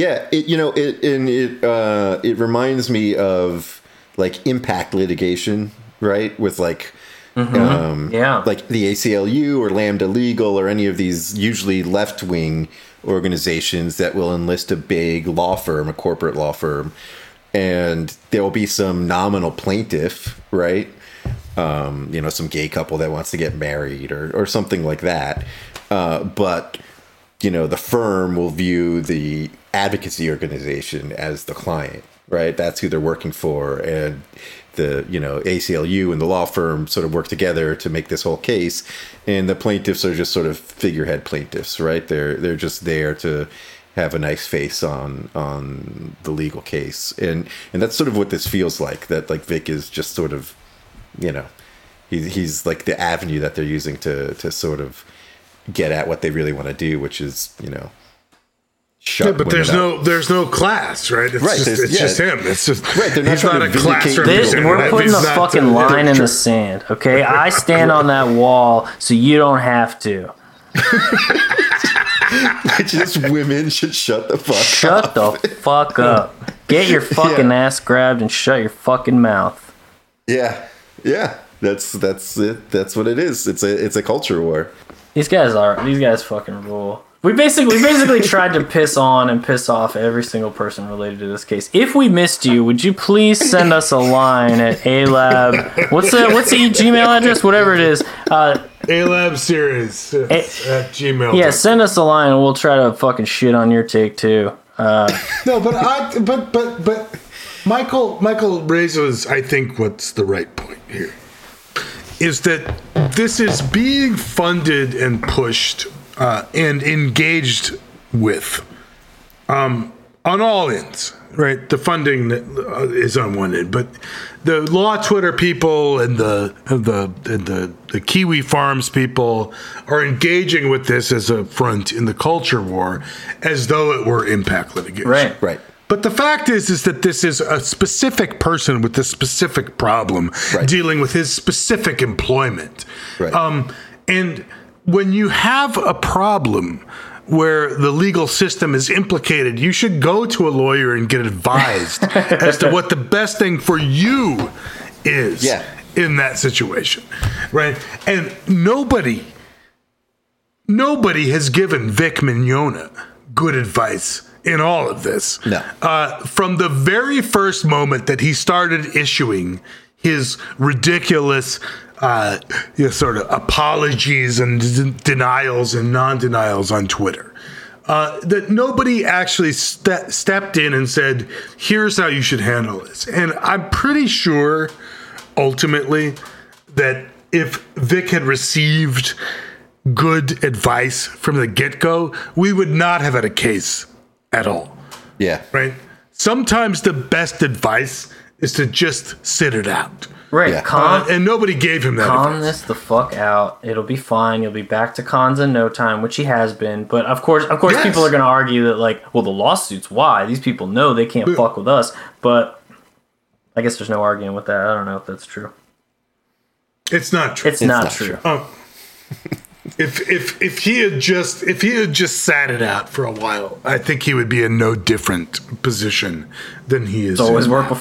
Yeah, it you know it and it uh, it reminds me of like impact litigation, right? With like um, Yeah. like the ACLU or Lambda Legal or any of these usually left wing organizations that will enlist a big law firm, a corporate law firm, and there will be some nominal plaintiff, right? Um, you know, some gay couple that wants to get married or or something like that, uh, but you know the firm will view the advocacy organization as the client right that's who they're working for and the you know aclu and the law firm sort of work together to make this whole case and the plaintiffs are just sort of figurehead plaintiffs right they're they're just there to have a nice face on on the legal case, and and that's sort of what this feels like. That like Vic is just sort of, you know, he, he's like the avenue that they're using to to sort of get at what they really want to do, which is you know. Shut Yeah, but women there's up. no there's no class, right? It's Right, just, there's- it's yeah. just him. It's just Right, they're not he's trying not to a class vindicate- This, we're putting He's the fucking uh, line in the sand, okay? I stand on that wall, so you don't have to. just women should shut the fuck Shut up. the fuck up. Get your fucking ass grabbed and shut your fucking mouth. Yeah, yeah. That's that's it. That's what it is. It's a it's a culture war. These guys are these guys fucking rule. We basically we basically tried to piss on and piss off every single person related to this case. If we missed you, would you please send us a line at alab? What's the what's the Gmail address? Whatever it is. Uh, A Lab series at, at Gmail. yeah, send us a line and we'll try to fucking shit on your take too. Uh, No, but I but but but Michael Michael raises I think what's the right point here is that this is being funded and pushed uh, and engaged with um, on all ends. Right, the funding uh, is on one end, but the law Twitter people and the and the and the the Kiwi Farms people are engaging with this as a front in the culture war, as though it were impact litigation. right. Right. But the fact is, is that this is a specific person with a specific problem, Right. dealing with his specific employment. Right. Um, and when you have a problem where the legal system is implicated, you should go to a lawyer and get advised as to what the best thing for you is Yeah. in that situation, right? And nobody, nobody has given Vic Mignogna good advice in all of this. No. Uh, from the very first moment that he started issuing his ridiculous, uh, you know, sort of apologies and d- denials and non-denials on Twitter. Uh, that nobody actually ste- stepped in and said, "Here's how you should handle this." And I'm pretty sure, ultimately, that if Vic had received good advice from the get-go, we would not have had a case at all Yeah. right? Sometimes the best advice is to just sit it out. Right. Yeah. Calm, Uh, and nobody gave him that calm advice. this the fuck out. It'll be fine. You'll be back to cons in no time, which he has been. But of course, of course, Yes. people are going to argue that like, well, the lawsuits. Why these people know they can't fuck with us? But I guess there's no arguing with that. I don't know if that's true. It's not true. It's, not, not true. true. if if if he had just if he had just sat it out for a while, I think he would be in no different position than he is. It's always in worked now.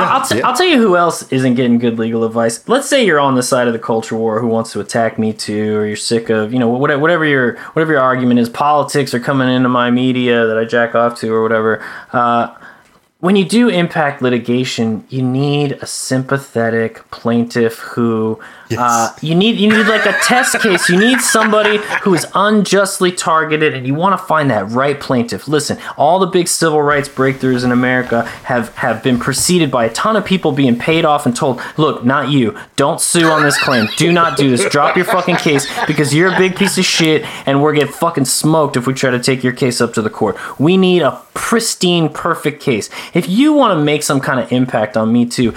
Before. I'll, t- yeah. I'll tell you who else isn't getting good legal advice. Let's say you're on the side of the culture war who wants to attack me too, or you're sick of, you know, whatever, whatever your whatever your argument is. Politics are coming into my media that I jack off to, or whatever. Uh, when you do impact litigation, you need a sympathetic plaintiff who uh, you need you need like a test case. You need somebody who is unjustly targeted, and you want to find that right plaintiff. Listen, all the big civil rights breakthroughs in America have have been preceded by a ton of people being paid off and told, "Look, not you. Don't sue on this claim. Do not do this. Drop your fucking case because you're a big piece of shit, and we're getting fucking smoked if we try to take your case up to the court. We need a pristine, perfect case. If you want to make some kind of impact on me too."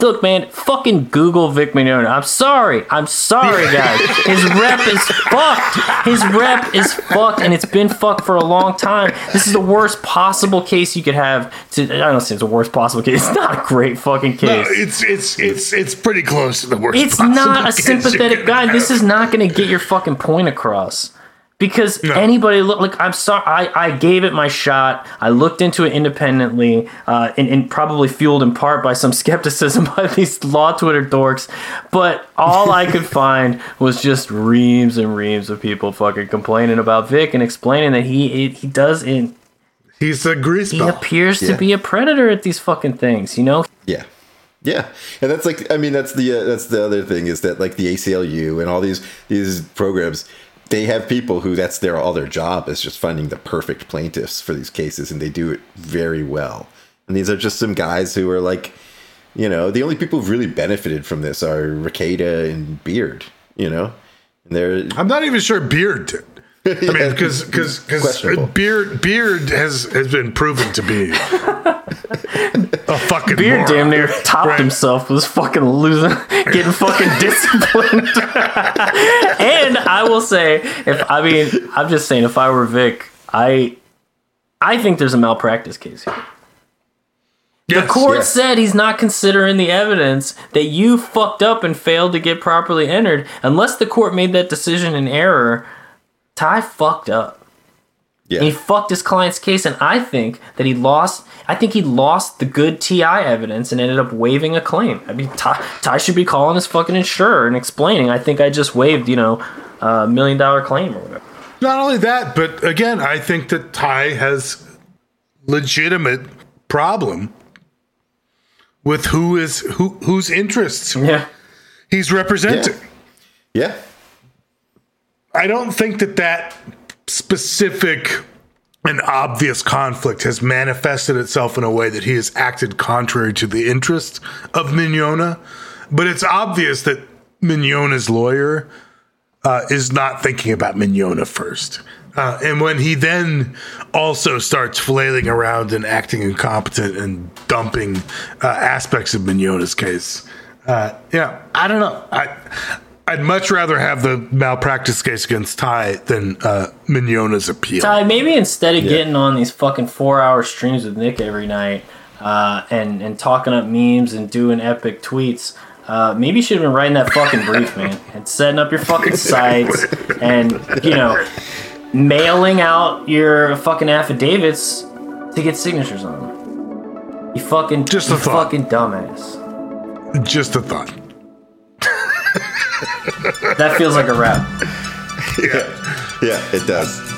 Look, man, fucking Google Vic Mignogna. I'm sorry. I'm sorry, guys. His rep is fucked. His rep is fucked, and it's been fucked for a long time. This is the worst possible case you could have. To I don't say it's the worst possible case. It's not a great fucking case. No, it's it's it's it's pretty close to the worst. It's not a sympathetic guy. have. This is not going to get your fucking point across. Because No. anybody look like I'm sorry, I, I gave it my shot. I looked into it independently, uh, and, and probably fueled in part by some skepticism by these law Twitter dorks. But all I could find was just reams and reams of people fucking complaining about Vic and explaining that he he does in He's a grease he ball. appears to be a predator at these fucking things. You know, Yeah. Yeah. And that's like I mean that's the uh, that's the other thing is that like the ACLU and all these these programs they have people who that's their all their job is just finding the perfect plaintiffs for these cases and they do it very well. And these are just some guys who are like you know, the only people who've really benefited from this are Rekieta and Beard, you know. And they're I'm not even sure Beard did. I mean, because because Questionable. Beard Beard has has been proven to be a fucking Beard moron. damn near topped Right. himself, was fucking losing, getting fucking disciplined. and I will say, if I mean, I'm just saying, if I were Vic, I, I think there's a malpractice case here. Yes, The court yes. said he's not considering the evidence that you fucked up and failed to get properly entered. Unless the court made that decision in error, Ty fucked up. Yeah. And he fucked his client's case, and I think that he lost. I think he lost the good TI evidence and ended up waiving a claim. I mean, Ty, Ty should be calling his fucking insurer and explaining. I think I just waived, you know, a million dollar claim or whatever. Not only that, but again, I think that Ty has legitimate problem with who is who whose interests Yeah, he's representing. yeah. I don't think that that specific and obvious conflict has manifested itself in a way that he has acted contrary to the interest of Mignogna. But it's obvious that Mignogna's lawyer uh, is not thinking about Mignogna first. Uh, and when he then also starts flailing around and acting incompetent and dumping uh, aspects of Mignogna's case, uh, yeah, I don't know. I I'd much rather have the malpractice case against Ty than uh, Mignogna's appeal. Ty, maybe instead of getting on these fucking four hour streams with Nick every night uh, and and talking up memes and doing epic tweets. Uh, maybe you should have been writing that fucking brief, man, and setting up your fucking sites, and you know, mailing out your fucking affidavits to get signatures on them. You fucking Just you a thought. fucking dumbass. Just a thought. That feels like a wrap. Yeah, yeah, it does.